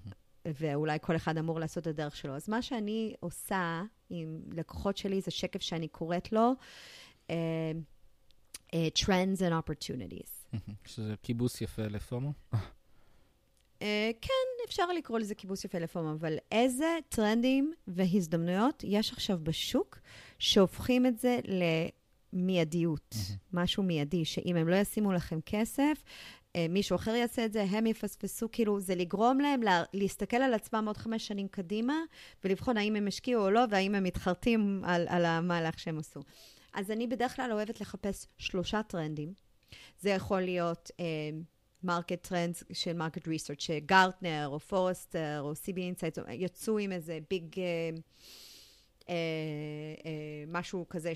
[SPEAKER 2] ואולי כל אחד אמור לעשות את הדרך שלו. אז מה שאני עושה עם לקוחות שלי, זה שקף שאני קוראת לו, uh, uh, Trends and Opportunities.
[SPEAKER 1] שזה כיבוס יפה לפומו? uh,
[SPEAKER 2] כן, אפשר לקרוא לזה כיבוס יפה לפומו, אבל איזה טרנדים והזדמנויות יש עכשיו בשוק שהופכים את זה למיידיות, משהו מיידי, שאם הם לא ישימו לכם כסף, מישהו אחר יעשה את זה, הם יפספסו, כאילו, זה לגרום להם לה, להסתכל על עצמם עוד חמש שנים קדימה, ולבחון האם הם השקיעו או לא, והאם הם מתחרטים על, על המהלך שהם עשו. אז אני בדרך כלל אוהבת לחפש שלושה טרנדים. זה יכול להיות market uh, trends של market research ש Gartner, או Forrester, או CB Insights, יצאו עם איזה big... Uh, אה, אה, משהו כזה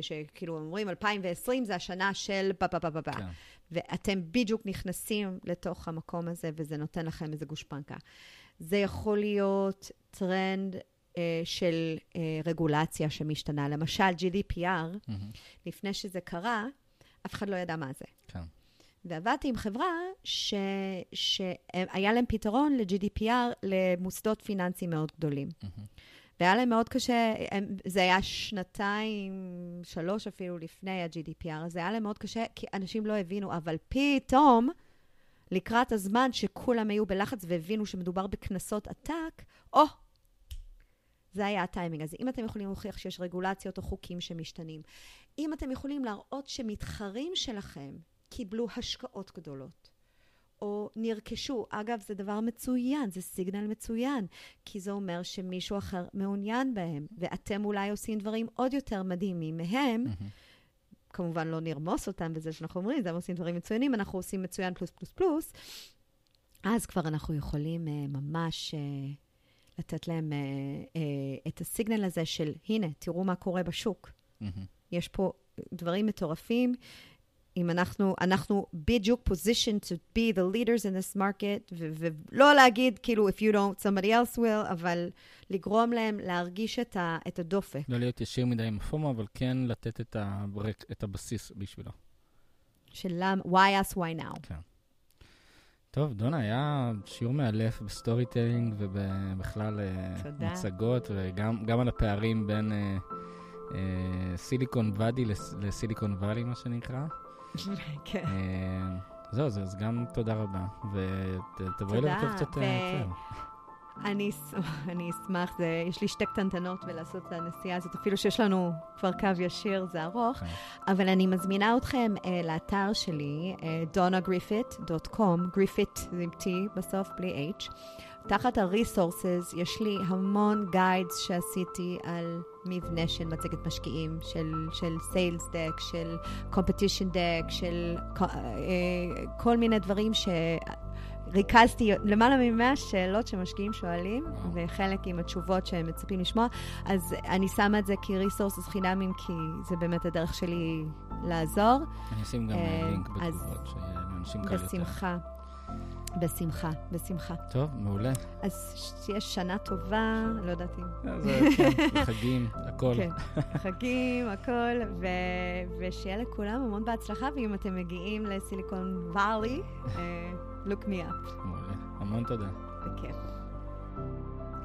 [SPEAKER 2] שכאילו אומרים, 2020 זה השנה של פה פה פה פה פה. ואתם בדיוק נכנסים לתוך המקום הזה, וזה נותן לכם איזה גושפנקה. זה יכול להיות טרנד אה, של אה, רגולציה שמשתנה. למשל, GDPR, mm-hmm. לפני שזה קרה, אף אחד לא ידע מה זה. כן. ועבדתי עם חברה ש... שהיה להם פתרון ל-GDPR למוסדות פיננסיים מאוד גדולים. Mm-hmm. והיה להם מאוד קשה, הם, זה היה שנתיים, שלוש אפילו לפני ה-GDPR, זה היה להם מאוד קשה, כי אנשים לא הבינו, אבל פתאום, לקראת הזמן שכולם היו בלחץ והבינו שמדובר בקנסות עתק, או, oh, זה היה הטיימינג. אז אם אתם יכולים להוכיח שיש רגולציות או חוקים שמשתנים, אם אתם יכולים להראות שמתחרים שלכם קיבלו השקעות גדולות, או נרכשו. אגב, זה דבר מצוין, זה סיגנל מצוין, כי זה אומר שמישהו אחר מעוניין בהם, ואתם אולי עושים דברים עוד יותר מדהימים מהם. Mm-hmm. כמובן לא נרמוס אותם בזה שאנחנו אומרים, הם עושים דברים מצוינים, אנחנו עושים מצוין פלוס פלוס פלוס, אז כבר אנחנו יכולים uh, ממש uh, לתת להם uh, uh, את הסיגנל הזה של, הנה, תראו מה קורה בשוק. Mm-hmm. יש פה דברים מטורפים. אם אנחנו, אנחנו בדיוק positioned to be the leaders in this market, ולא להגיד, כאילו, if you don't, somebody else will, אבל לגרום להם להרגיש את, ה, את הדופק.
[SPEAKER 1] לא להיות ישיר מדי עם הפומו, אבל כן לתת את, הברק, את הבסיס בשבילו.
[SPEAKER 2] של למה, why us, why now.
[SPEAKER 1] כן. טוב, דונה, היה שיעור מאלף ב storytelling ובכלל אה, מצגות, וגם על הפערים בין סיליקון uh, ואדי לסיליקון ואלי, מה שנקרא.
[SPEAKER 2] כן.
[SPEAKER 1] אה, זהו, אז גם תודה רבה, ותבואי לבקר קצת יותר.
[SPEAKER 2] אני, אני אשמח, זה, יש לי שתי קטנטנות ולעשות את הנסיעה הזאת, אפילו שיש לנו כבר קו ישיר, זה ארוך, okay. כן. אבל אני מזמינה אתכם uh, לאתר שלי, uh, donnagriffit.com, גריפיט זה עם T בסוף, בלי H. תחת ה-resources יש לי המון guides שעשיתי על מבנה של מצגת משקיעים, של, של sales deck, של competition deck, של uh, כל מיני דברים ש... ריכזתי למעלה מ-100 שאלות שמשקיעים שואלים, וחלק עם התשובות שהם מצפים לשמוע, אז אני שמה את זה כ-resources חינמים, כי זה באמת הדרך שלי לעזור.
[SPEAKER 1] אני אשים גם אה, לינק בתגובות, שאנשים קל יותר.
[SPEAKER 2] בשמחה. בשמחה, בשמחה.
[SPEAKER 1] טוב, מעולה.
[SPEAKER 2] אז שתהיה שנה טובה, לא יודעת אם...
[SPEAKER 1] אה, זה, כן, חגים, הכל. כן,
[SPEAKER 2] חגים, הכל, ו... ושיהיה לכולם המון בהצלחה, ואם אתם מגיעים לסיליקון וואלי, אה, look me up.
[SPEAKER 1] מעולה, המון תודה.
[SPEAKER 2] בכיף.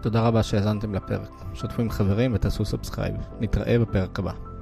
[SPEAKER 1] תודה רבה שהאזנתם לפרק. שתפו עם חברים ותעשו subscribe. נתראה בפרק הבא.